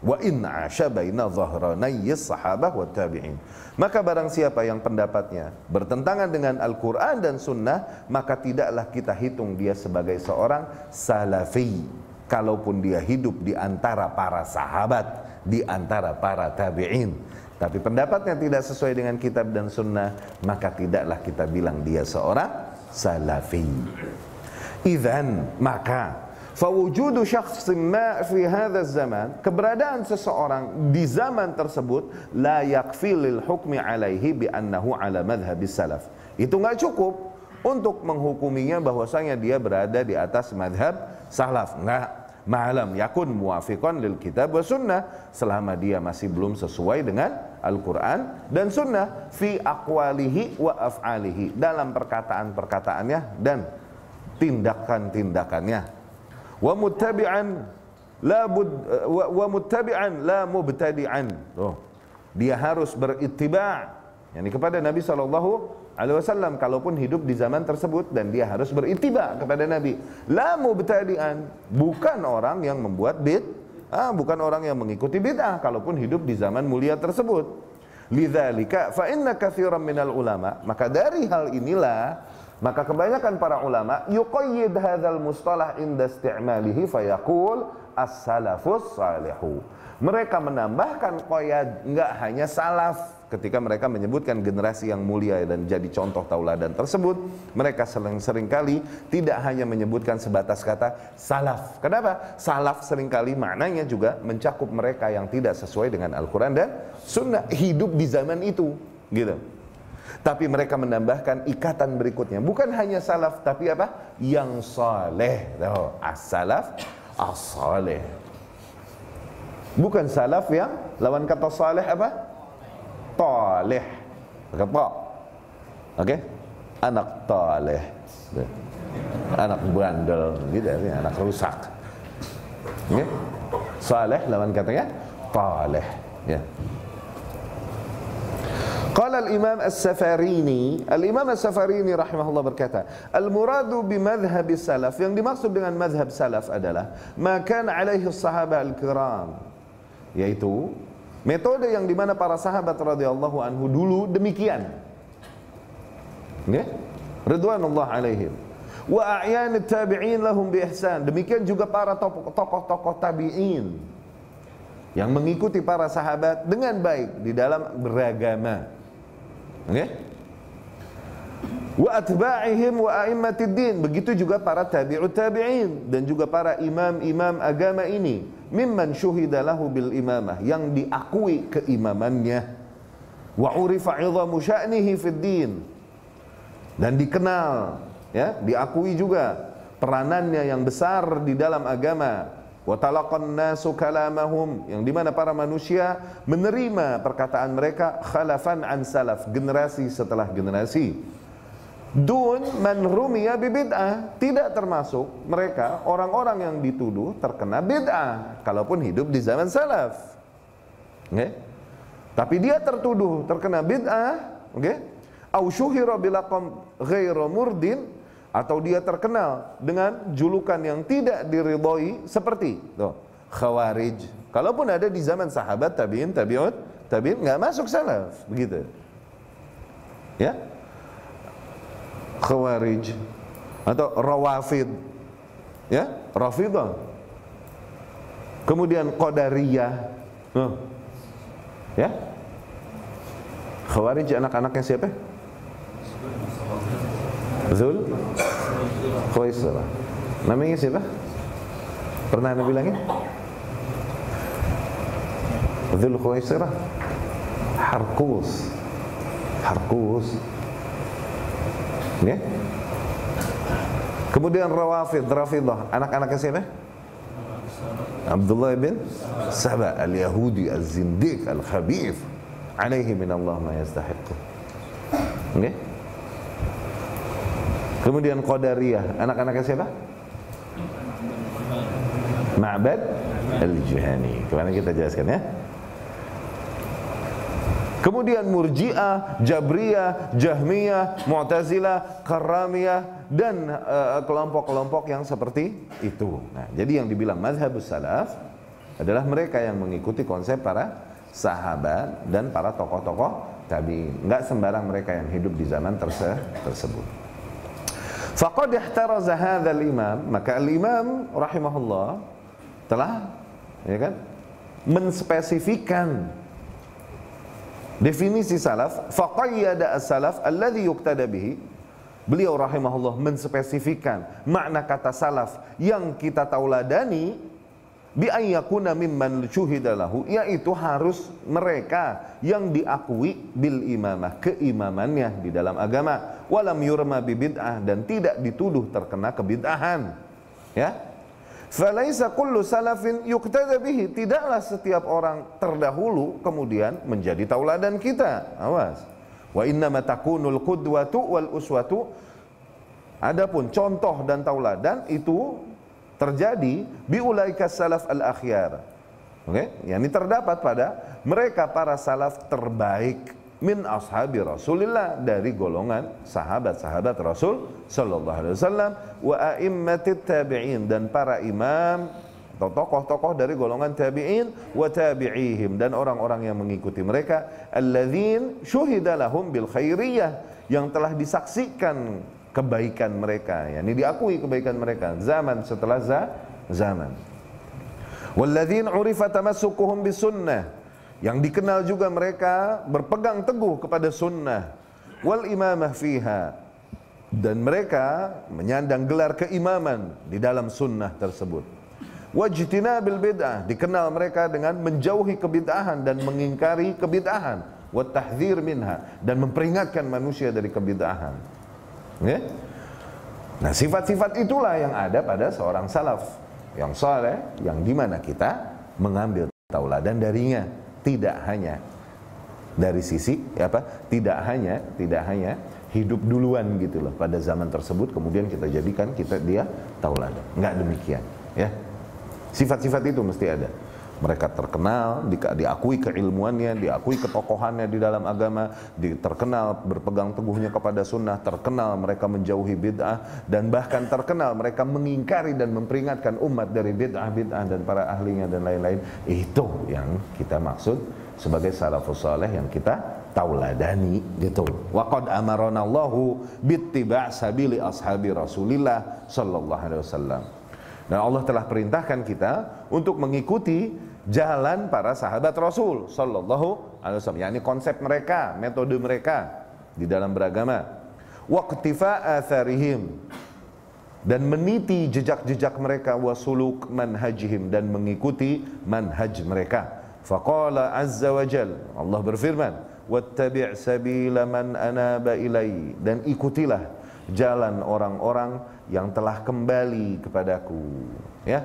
Wa in 'asha baina dhahranayyi sahabah wa tabi'in. Maka barang siapa yang pendapatnya bertentangan dengan Al-Qur'an dan sunnah, maka tidaklah kita hitung dia sebagai seorang salafi. Kalaupun dia hidup di antara para sahabat, di antara para tabi'in. Tapi pendapatnya tidak sesuai dengan kitab dan sunnah, maka tidaklah kita bilang dia seorang salafi. Idzan maka fawujudu syakhsin ma fi hadha zaman keberadaan seseorang di zaman tersebut la yakfi lil hukmi alaihi bi annahu ala madhhabis salaf itu nggak cukup untuk menghukuminya bahwasanya dia berada di atas madhab salaf enggak malam yakun muafiqan lil kitab wa sunnah selama dia masih belum sesuai dengan Al-Quran dan sunnah fi aqwalihi wa af'alihi dalam perkataan-perkataannya dan tindakan-tindakannya. wa muttabi'an la bud wa, wa muttabi'an la mubtadi'an. Oh. Dia harus berittiba' yakni kepada Nabi sallallahu alaihi wasallam kalaupun hidup di zaman tersebut dan dia harus berittiba kepada Nabi. La mubtadi'an, bukan orang yang membuat bid ah, bukan orang yang mengikuti bid'ah kalaupun hidup di zaman mulia tersebut. Lidzalika fa inna katsiran minal ulama, maka dari hal inilah maka kebanyakan para ulama yuqayyid hadzal mustalah inda isti'malihi fayaqul as-salafus salihu. Mereka menambahkan koyad enggak hanya salaf ketika mereka menyebutkan generasi yang mulia dan jadi contoh tauladan tersebut mereka sering-sering kali tidak hanya menyebutkan sebatas kata salaf. Kenapa? salaf sering kali maknanya juga mencakup mereka yang tidak sesuai dengan Al-Quran dan sunnah. Hidup di zaman itu gitu. Tapi mereka menambahkan ikatan berikutnya. Bukan hanya salaf tapi apa? yang saleh. Oh, as-salaf as-saleh. Bukan salaf yang lawan kata salih apa? Talih. Pakai ta. Okey? Anak talih. Anak bandel gitu ya, anak rusak. Okey? Salih lawan katanya talih. Ya. Qala al-Imam As-Safarini, al-Imam As-Safarini rahimahullah berkata, al-muradu bi salaf yang dimaksud dengan madhhab salaf adalah ma kana alaihi as-sahaba al-kiram yaitu metode yang di mana para sahabat radhiyallahu anhu dulu demikian. Ya ridwanullah alaihim. Wa a'yan tabi'in lahum bi ihsan. Demikian juga para tokoh-tokoh tabi'in yang mengikuti para sahabat dengan baik di dalam beragama. Oke okay? Wa atba'ihim wa a'immatid din begitu juga para tabi'ut tabi'in dan juga para imam-imam agama ini. Mimman syuhida lahu bil imamah. Yang diakui keimamannya. Wa urifa 'idhamu sya'nihi fid din dan dikenal ya diakui juga peranannya yang besar di dalam agama. Wa talaqan nasu kalamahum. Yang di mana para manusia menerima perkataan mereka khalafan an salaf generasi setelah generasi Dun man rumiya bid'ah tidak termasuk mereka orang-orang yang dituduh terkena bid'ah kalaupun hidup di zaman salaf. Okay? Tapi dia tertuduh terkena bid'ah, oke? Okay? Au syuhira murdin atau dia terkenal dengan julukan yang tidak diridhoi seperti tuh, khawarij. Kalaupun ada di zaman sahabat tabi'in, tabi'ut, tabi'in nggak masuk salaf, begitu. Ya, Khawarij atau Rawafid. Ya Rafidah kemudian Qadariyah. Oh. ya? Khawarij anak-anaknya siapa? Zul? Khawaisra namanya siapa? Pernah anda bilangin? Zul Khawaisra Harkus Harkus Ya. Kemudian Rawafid, Rafidah, anak-anaknya siapa? Abdullah bin Saba al-Yahudi al-Zindiq al-Khabith alaihi min Allah ma yastahiq. Okay? Kemudian Qadariyah, anak-anaknya siapa? Ma'bad al-Juhani. Kemarin kita jelaskan ya. Kemudian Murji'ah, Jabriyah, Jahmiyah, Mu'tazilah, Karramiyah dan eh, kelompok-kelompok uh, yang seperti itu. Nah, jadi yang dibilang mazhabus salaf adalah mereka yang mengikuti konsep para sahabat dan para tokoh-tokoh tabi'in. Enggak sembarang mereka yang hidup di zaman terse tersebut. Faqad ihtaraza hadzal imam, maka al-imam rahimahullah telah ya kan menspesifikkan Definisi salaf, faqayyada as-salaf alladhi yuqtada bihi. Beliau rahimahullah menspesifikkan makna kata salaf yang kita tauladani bi ayyakuna mimman syuhida lahu yaitu harus mereka yang diakui bil imamah keimamannya di dalam agama. Walam yurma bi dan tidak dituduh terkena kebid'ahan. Ya Falaisa kullu salafin yuqtada bihi. Tidaklah setiap orang terdahulu kemudian menjadi tauladan kita. Awas. Wa innama takunul qudwatu wal uswatu Adapun contoh dan tauladan itu terjadi biulaika salaf al-akhyar. Oke, okay? yang ini terdapat pada mereka para salaf terbaik min ashabi Rasulillah dari golongan sahabat-sahabat Rasul sallallahu alaihi wasallam wa a'immatit tabi'in dan para imam atau tokoh-tokoh dari golongan tabi'in wa tabi'ihim dan orang-orang yang mengikuti mereka alladzin syuhida lahum bil khairiyah yang telah disaksikan kebaikan mereka yakni diakui kebaikan mereka zaman setelah za zaman. Walladzin urifa tamassukuhum bisunnah yang dikenal juga mereka berpegang teguh kepada sunnah wal imamah fiha. Dan mereka menyandang gelar keimaman di dalam sunnah tersebut. Wajtinabil bid'ah dikenal mereka dengan menjauhi kebid'ahan dan mengingkari kebid'ahan. Wa tahdzir minha dan memperingatkan manusia dari kebid'ahan. Ya? Nah, sifat-sifat itulah yang ada pada seorang salaf. Yang saleh yang di mana kita mengambil tauladan darinya tidak hanya dari sisi apa tidak hanya tidak hanya hidup duluan gitu loh pada zaman tersebut kemudian kita jadikan kita dia tauladan nggak demikian ya Sifat-sifat itu mesti ada. Mereka terkenal, di, diakui keilmuannya, diakui ketokohannya di dalam agama, di, terkenal berpegang teguhnya kepada sunnah, terkenal mereka menjauhi bid'ah, dan bahkan terkenal mereka mengingkari dan memperingatkan umat dari bid'ah-bid'ah dan para ahlinya dan lain-lain. Itu yang kita maksud sebagai salafus saleh yang kita tauladani gitu. Wa qad amarana Allahu bittiba' sabili ashabi Rasulillah sallallahu alaihi wasallam. Dan Allah telah perintahkan kita untuk mengikuti jalan para sahabat Rasul sallallahu alaihi wasallam. yakni konsep mereka, metode mereka di dalam beragama. Waqtifa atharihim dan meniti jejak-jejak mereka wasuluk manhajihim dan mengikuti manhaj mereka. Faqala azza wa jal Allah berfirman, "Wattabi' sabila man anaba ilai" dan ikutilah jalan orang-orang yang telah kembali kepadaku ya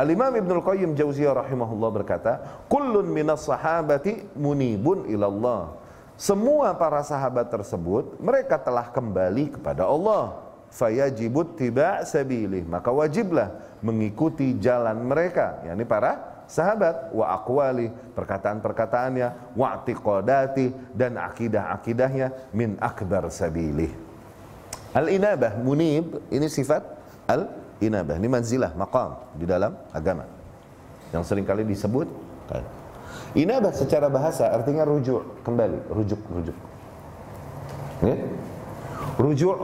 Al-Imam Ibnu Qayyim Jauziyah rahimahullah berkata, "Kullun minas sahabati munibun ilallah." Semua para sahabat tersebut mereka telah kembali kepada Allah. Fayajibut tiba' sabilih. Maka wajiblah mengikuti jalan mereka, yakni para sahabat wa aqwali perkataan-perkataannya wa i'tiqadati dan akidah-akidahnya min akbar sabilih Al-inabah, munib, ini sifat al-inabah. Ini manzilah, maqam di dalam agama. Yang sering kali disebut Inabah secara bahasa artinya rujuk kembali, rujuk, rujuk. Ya? Rujuk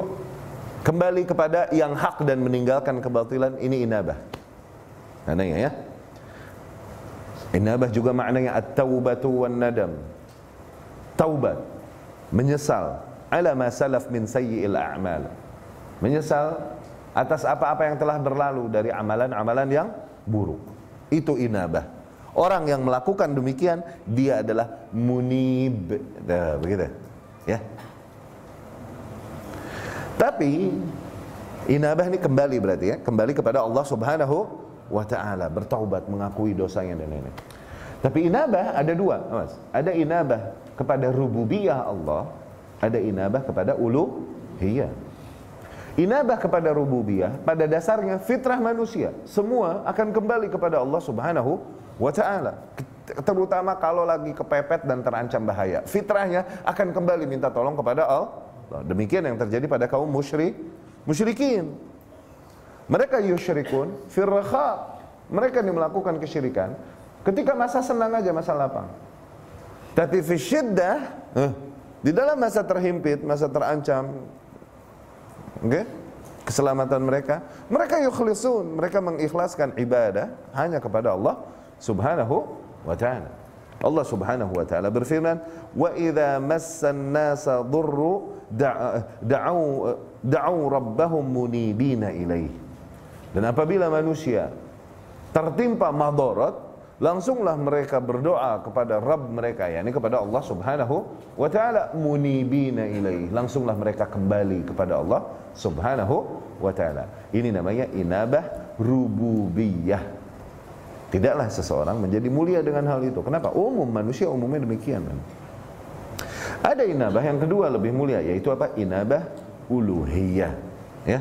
kembali kepada yang hak dan meninggalkan kebatilan ini inabah. Maknanya ya. Inabah juga maknanya at-taubatu wan nadam. Taubat, menyesal, ala ma salaf min sayyi'il a'mal. Menyesal atas apa-apa yang telah berlalu dari amalan-amalan yang buruk. Itu inabah. Orang yang melakukan demikian dia adalah munib. Nah, begitu. Ya. Tapi inabah ini kembali berarti ya, kembali kepada Allah Subhanahu wa taala, bertaubat, mengakui dosanya dan lain-lain. Tapi inabah ada dua, Mas. Ada inabah kepada rububiyah Allah ada inabah kepada uluhiyah. Inabah kepada rububiyah pada dasarnya fitrah manusia semua akan kembali kepada Allah Subhanahu wa taala. Terutama kalau lagi kepepet dan terancam bahaya, fitrahnya akan kembali minta tolong kepada Allah. Demikian yang terjadi pada kaum musyrik, musyrikin. Mereka yusyrikun firraha. Mereka yang melakukan kesyirikan ketika masa senang aja, masa lapang. Tapi fi eh, di dalam masa terhimpit, masa terancam, okay, keselamatan mereka, mereka yukhlisun, mereka mengikhlaskan ibadah hanya kepada Allah Subhanahu wa taala. Allah Subhanahu wa taala berfirman, "Wa idza massan nasa rabbahum munibina ilaih." Dan apabila manusia tertimpa madarat, langsunglah mereka berdoa kepada Rabb mereka yakni kepada Allah Subhanahu wa taala. Munibina ilaih langsunglah mereka kembali kepada Allah Subhanahu wa taala. Ini namanya inabah rububiyah. Tidaklah seseorang menjadi mulia dengan hal itu. Kenapa? Umum manusia umumnya demikian ada inabah yang kedua lebih mulia yaitu apa? Inabah uluhiyah. Ya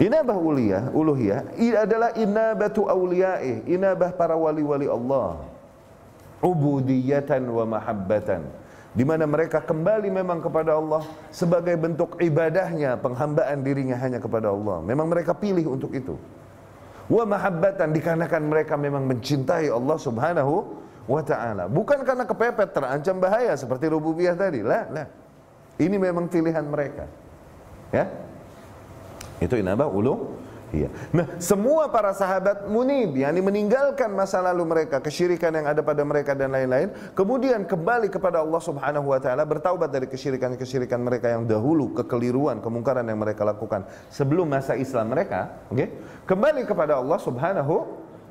Inabah uliyah, uluhiyah adalah inabatu awliyaih, inabah para wali-wali Allah. Ubudiyatan wa mahabbatan. Di mana mereka kembali memang kepada Allah sebagai bentuk ibadahnya, penghambaan dirinya hanya kepada Allah. Memang mereka pilih untuk itu. Wa mahabbatan dikarenakan mereka memang mencintai Allah Subhanahu wa taala. Bukan karena kepepet terancam bahaya seperti rububiyah tadi. Lah, lah. Ini memang pilihan mereka. Ya, itu inabah ulu Iya. Nah, semua para sahabat munib, yakni meninggalkan masa lalu mereka, kesyirikan yang ada pada mereka dan lain-lain, kemudian kembali kepada Allah Subhanahu wa taala, bertaubat dari kesyirikan-kesyirikan mereka yang dahulu, kekeliruan, kemungkaran yang mereka lakukan sebelum masa Islam mereka, oke? Okay? Kembali kepada Allah Subhanahu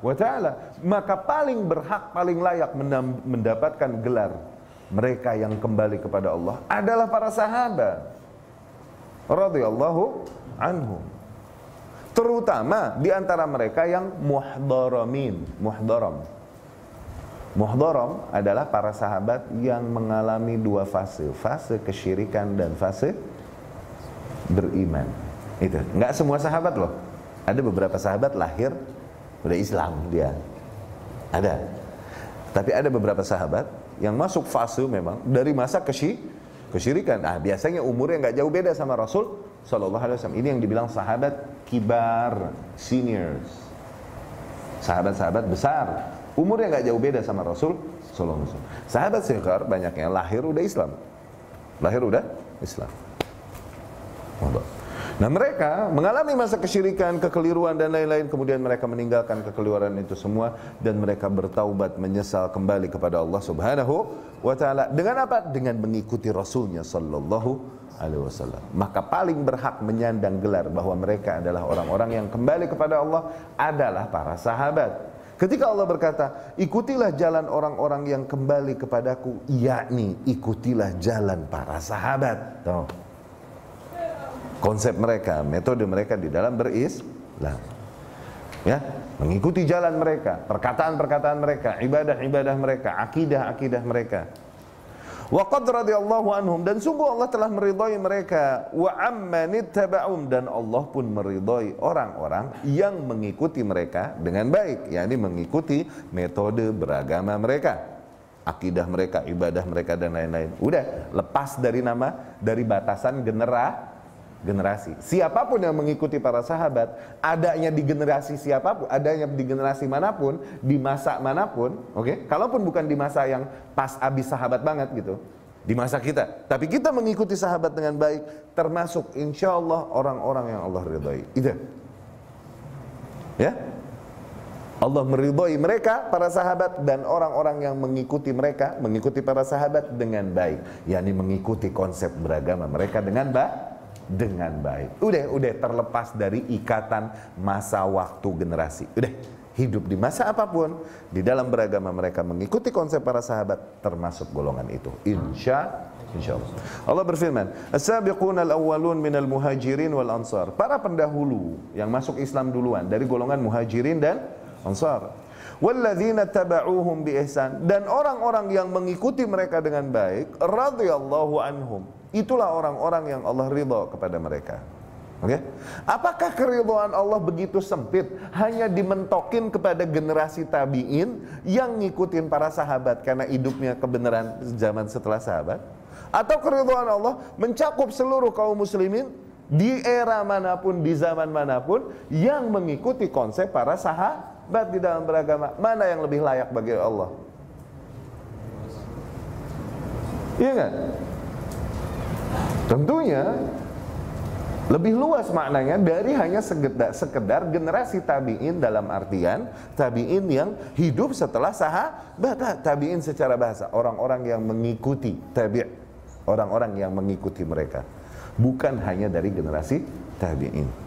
wa taala, maka paling berhak, paling layak mendapatkan gelar mereka yang kembali kepada Allah adalah para sahabat radhiyallahu anhum. Terutama di antara mereka yang muhdaramin, muhdaram. Muhdaram adalah para sahabat yang mengalami dua fase, fase kesyirikan dan fase beriman. Itu. Enggak semua sahabat loh. Ada beberapa sahabat lahir udah Islam dia. Ada. Tapi ada beberapa sahabat yang masuk fase memang dari masa kesy kesyirikan. Ah, biasanya umurnya nggak jauh beda sama Rasul Sallallahu Alaihi Wasallam. Ini yang dibilang sahabat kibar, seniors, sahabat-sahabat besar. Umurnya nggak jauh beda sama Rasul Sallallahu Alaihi Wasallam. Sahabat sekar banyaknya lahir udah Islam, lahir udah Islam. Nah mereka mengalami masa kesyirikan, kekeliruan dan lain-lain Kemudian mereka meninggalkan kekeliruan itu semua Dan mereka bertaubat menyesal kembali kepada Allah subhanahu wa ta'ala Dengan apa? Dengan mengikuti Rasulnya sallallahu alaihi wasallam. Maka paling berhak menyandang gelar bahwa mereka adalah orang-orang yang kembali kepada Allah adalah para sahabat. Ketika Allah berkata, ikutilah jalan orang-orang yang kembali kepadaku, yakni ikutilah jalan para sahabat. Tuh. Konsep mereka, metode mereka di dalam berislam. Ya, mengikuti jalan mereka, perkataan-perkataan mereka, ibadah-ibadah mereka, akidah-akidah mereka. Wa qad radhiyallahu anhum. Dan sungguh Allah telah meridhai mereka. Wa ammanittaba'um dan Allah pun meridhai orang-orang yang mengikuti mereka dengan baik, yakni mengikuti metode beragama mereka. Akidah mereka, ibadah mereka dan lain-lain. Udah, lepas dari nama, dari batasan genera, generasi. Siapa pun yang mengikuti para sahabat, adanya di generasi siapa pun, adanya di generasi mana pun, di masa mana pun, oke? Okay? Kalaupun bukan di masa yang pas abis sahabat banget gitu, di masa kita. Tapi kita mengikuti sahabat dengan baik, termasuk insya Allah orang-orang yang Allah ridhai. Itu. Ya? Allah meridhai mereka para sahabat dan orang-orang yang mengikuti mereka mengikuti para sahabat dengan baik yakni mengikuti konsep beragama mereka dengan baik dengan baik. Udah, udah terlepas dari ikatan masa waktu generasi. Udah, hidup di masa apa pun di dalam beragama mereka mengikuti konsep para sahabat termasuk golongan itu. Insya Insya Allah. Allah berfirman, As-sabiqun al-awwalun minal muhajirin wal ansar. Para pendahulu yang masuk Islam duluan dari golongan muhajirin dan ansar. Walladzina taba'uhum bi ihsan dan orang-orang yang mengikuti mereka dengan baik radhiyallahu anhum Itulah orang-orang yang Allah ridho kepada mereka. Oke? Okay? Apakah keridhaan Allah begitu sempit hanya dimentokin kepada generasi tabi'in yang ngikutin para sahabat karena hidupnya kebenaran zaman setelah sahabat? Atau keridhaan Allah mencakup seluruh kaum muslimin di era mana pun, di zaman mana pun yang mengikuti konsep para sahabat di dalam beragama? Mana yang lebih layak bagi Allah? Iya nggak? Tentunya lebih luas maknanya dari hanya sekedar, sekedar generasi tabiin dalam artian tabiin yang hidup setelah sahabat tabiin secara bahasa orang-orang yang mengikuti tabi orang-orang yang mengikuti mereka. Bukan hanya dari generasi tabiin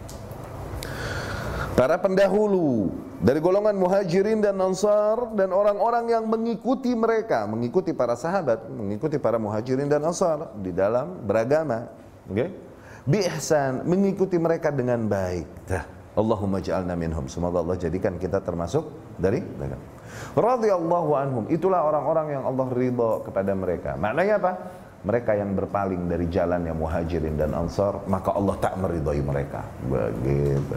para pendahulu dari golongan muhajirin dan ansar dan orang-orang yang mengikuti mereka, mengikuti para sahabat, mengikuti para muhajirin dan ansar di dalam beragama. Okay? Mengikuti mereka dengan baik. Allahumma ja'alna minhum. Semoga Allah jadikan kita termasuk dari mereka. Radhiyallahu anhum. Itulah orang-orang yang Allah ridha kepada mereka. Maknanya apa? Mereka yang berpaling dari jalan yang muhajirin dan ansar maka Allah tak meridhai mereka. Begitu.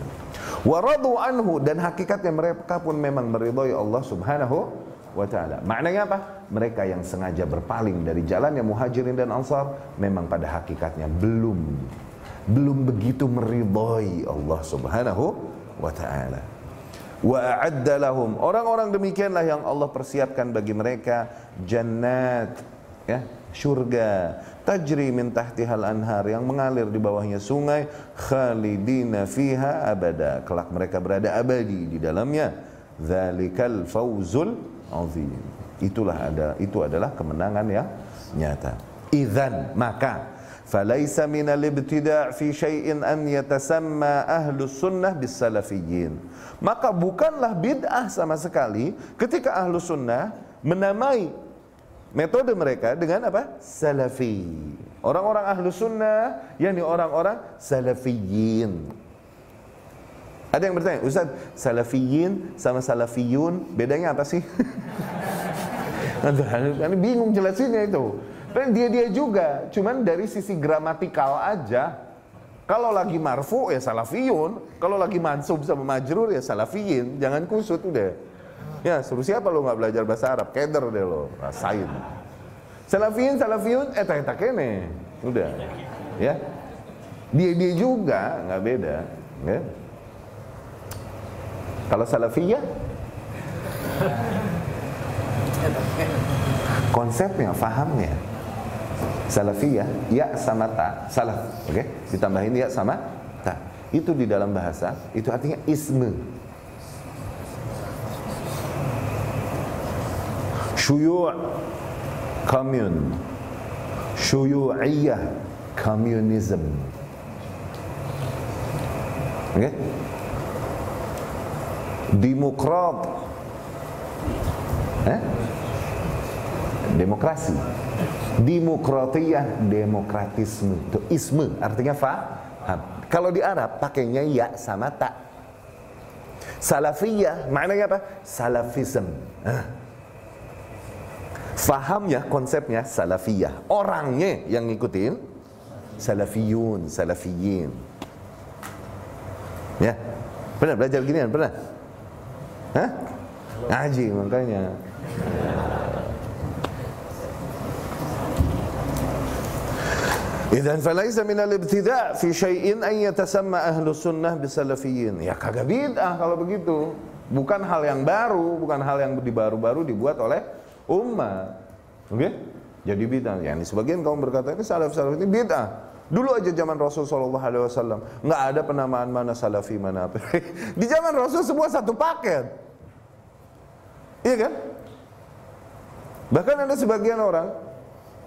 Waradu anhu dan hakikatnya mereka pun memang meridhai Allah subhanahu wa ta'ala. Maknanya apa? mereka yang sengaja berpaling dari jalan yang muhajirin dan ansar memang pada hakikatnya belum belum begitu meridhai Allah subhanahu wa ta'ala. Wa orang-orang demikianlah yang Allah persiapkan bagi mereka. Jannat ya syurga. Tajri min tahtihal anhar yang mengalir di bawahnya sungai khalidina fiha abada. Kelak mereka berada abadi di dalamnya. Zalikal fauzul azim. Itulah ada itu adalah kemenangan yang nyata. Idzan maka falaisa min al-ibtida' fi syai'in an yatasamma ahlu sunnah bis salafiyyin. Maka bukanlah bid'ah sama sekali ketika ahlu sunnah menamai metode mereka dengan apa? Salafi. Orang-orang ahlu sunnah, yakni orang-orang salafiyin. Ada yang bertanya, Ustaz, salafiyin sama salafiyun, bedanya apa sih? Ini bingung jelasinnya itu. Dan dia-dia juga, cuman dari sisi gramatikal aja. Kalau lagi marfu ya salafiyun, kalau lagi mansub sama majrur ya salafiyin, jangan kusut udah. Ya, suruh siapa lo nggak belajar bahasa Arab? Keder deh lo, rasain. Salafiyin, salafiyun, eh tak kene. Udah. Ya. Dia dia juga nggak beda, ya. Kalau salafiyah konsepnya, fahamnya. Salafiyah, ya sama ta, salaf, oke? Okay? Ditambahin ya sama ta. Itu di dalam bahasa, itu artinya isme syuyu' komun syuyu'iyah communism okay? demokrat eh? demokrasi. Demokratiyah itu isme artinya faham. Kalau di Arab pakainya ya sama tak. Salafiyah maknanya apa? Salafism. Eh? Fahamnya konsepnya salafiyah. Orangnya yang ngikutin salafiyun, salafiyin. Ya. Pernah belajar gini kan? Pernah? Hah? Ngaji makanya. Idan falaisa min al-ibtida' fi syai'in an yatasamma ahlu sunnah bisalafiyin. Ya kagak bid'ah kalau begitu. Bukan hal yang baru, bukan hal yang dibaru-baru dibuat oleh umat. Oke? Okay? Jadi bid'ah. Yani sebagian kaum berkata ini salaf-salaf ini bid'ah. Dulu aja zaman Rasul Shallallahu Alaihi Wasallam nggak ada penamaan mana salafi mana apa. Di zaman Rasul semua satu paket. Iya kan? Bahkan ada sebagian orang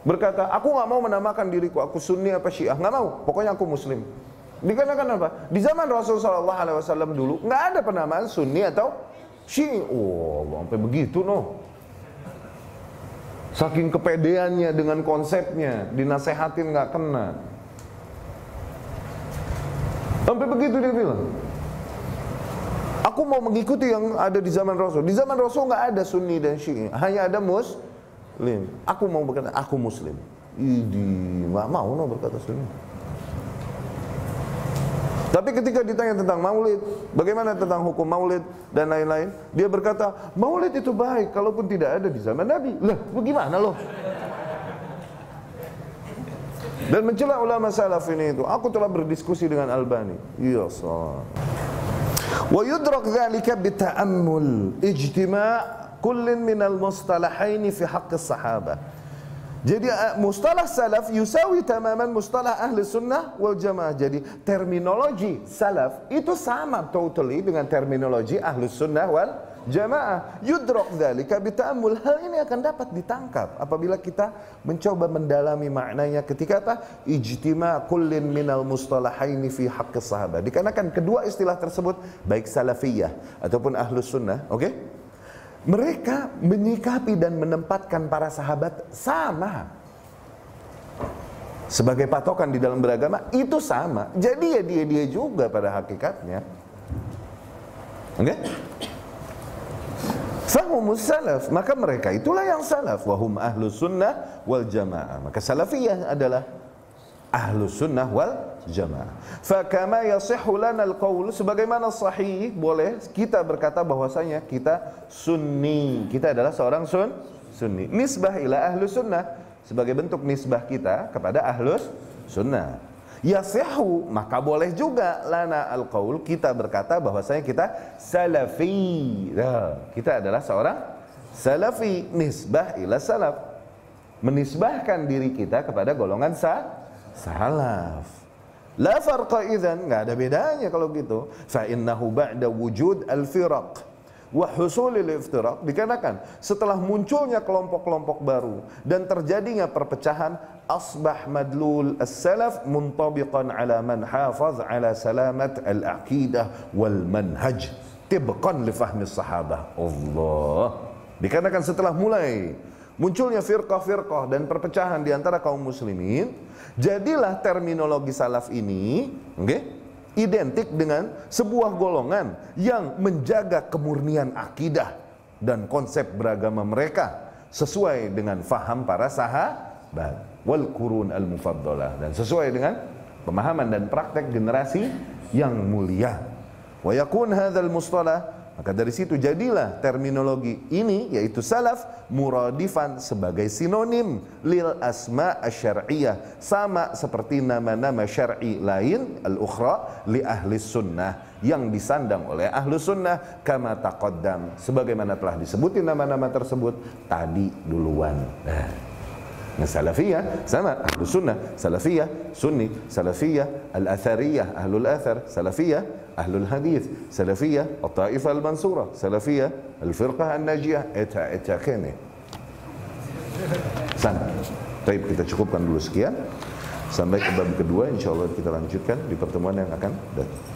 berkata, aku nggak mau menamakan diriku aku Sunni apa Syiah, nggak mau. Pokoknya aku Muslim. Dikarenakan apa? Di zaman Rasul Shallallahu Alaihi Wasallam dulu nggak ada penamaan Sunni atau Syiah. Oh, sampai begitu noh. Saking kepedeannya dengan konsepnya, dinasehatin nggak kena. Sampai begitu dia bilang. Aku mau mengikuti yang ada di zaman Rasul. Di zaman Rasul nggak ada Sunni dan Syiah, hanya ada Muslim. Aku mau berkata, aku Muslim. Idi, nggak mau no berkata Sunni. Tapi ketika ditanya tentang maulid, bagaimana tentang hukum maulid dan lain-lain, dia berkata, maulid itu baik kalaupun tidak ada di zaman Nabi. Lah, bagaimana loh? Dan mencela ulama salaf ini itu, aku telah berdiskusi dengan Albani. Iya. Wa yudrak dzalika bi ta'ammul ijtima' kullin minal mustalahaini fi haqqi sahabah. Jadi uh, mustalah salaf yusawi tamaman mustalah ahli sunnah wal jamaah. Jadi terminologi salaf itu sama totally dengan terminologi ahli sunnah wal jamaah. Yudrok dzalika bita'ammul. Hal ini akan dapat ditangkap apabila kita mencoba mendalami maknanya ketika apa? Ijtima kullin minal mustalahaini fi haqqi sahabat. Dikarenakan kedua istilah tersebut baik salafiyah ataupun ahli sunnah, oke? Okay? Mereka menyikapi dan menempatkan para sahabat sama sebagai patokan di dalam beragama itu sama jadi ya dia dia juga pada hakikatnya oke okay? Salaf, maka mereka itulah yang salaf. Wahum ahlu sunnah wal jamaah. Maka salafiyah adalah ahlu sunnah wal jamaah. Fakama yasihhu lana al-qawl sebagaimana sahih boleh kita berkata bahwasanya kita sunni. Kita adalah seorang sun sunni. Nisbah ila ahlu sunnah sebagai bentuk nisbah kita kepada ahlus sunnah. Yasihu maka boleh juga lana al-qaul kita berkata bahwasanya kita salafi. Nah, kita adalah seorang salafi nisbah ila salaf. Menisbahkan diri kita kepada golongan sa salaf. La farqa idzan, enggak ada bedanya kalau gitu. Fa innahu ba'da wujud al-firaq wa husulil iftiraq dikarenakan setelah munculnya kelompok-kelompok baru dan terjadinya perpecahan asbah madlul as-salaf muntabiqan ala man hafaz ala salamat al-aqidah wal manhaj. Tibqan li fahmi sahabah. Allah. Dikarenakan setelah mulai munculnya firqah-firqah dan perpecahan di antara kaum muslimin jadilah terminologi salaf ini okay, identik dengan sebuah golongan yang menjaga kemurnian akidah dan konsep beragama mereka sesuai dengan faham para sahabat. Wal kurun al mufaddalah dan sesuai dengan pemahaman dan praktek generasi yang mulia. Wa yakun hadzal mustalah maka dari situ jadilah terminologi ini yaitu salaf muradifan sebagai sinonim lil asma asyariyah sama seperti nama-nama syar'i lain al-ukhra li ahli sunnah yang disandang oleh ahlu sunnah kama taqaddam sebagaimana telah disebutin nama-nama tersebut tadi duluan. Nah. Nah, salafiyah sama ahlu sunnah, salafiyah, sunni, salafiyah, al-athariyah, ahlul athar, salafiyah, ahlul hadith, salafiyah, al-taifah al-mansura, salafiyah, al-firqah al-najiyah, eta eta kene. Sana. Baik, kita cukupkan dulu sekian. Sampai ke bab kedua, insya Allah kita lanjutkan di pertemuan yang akan datang.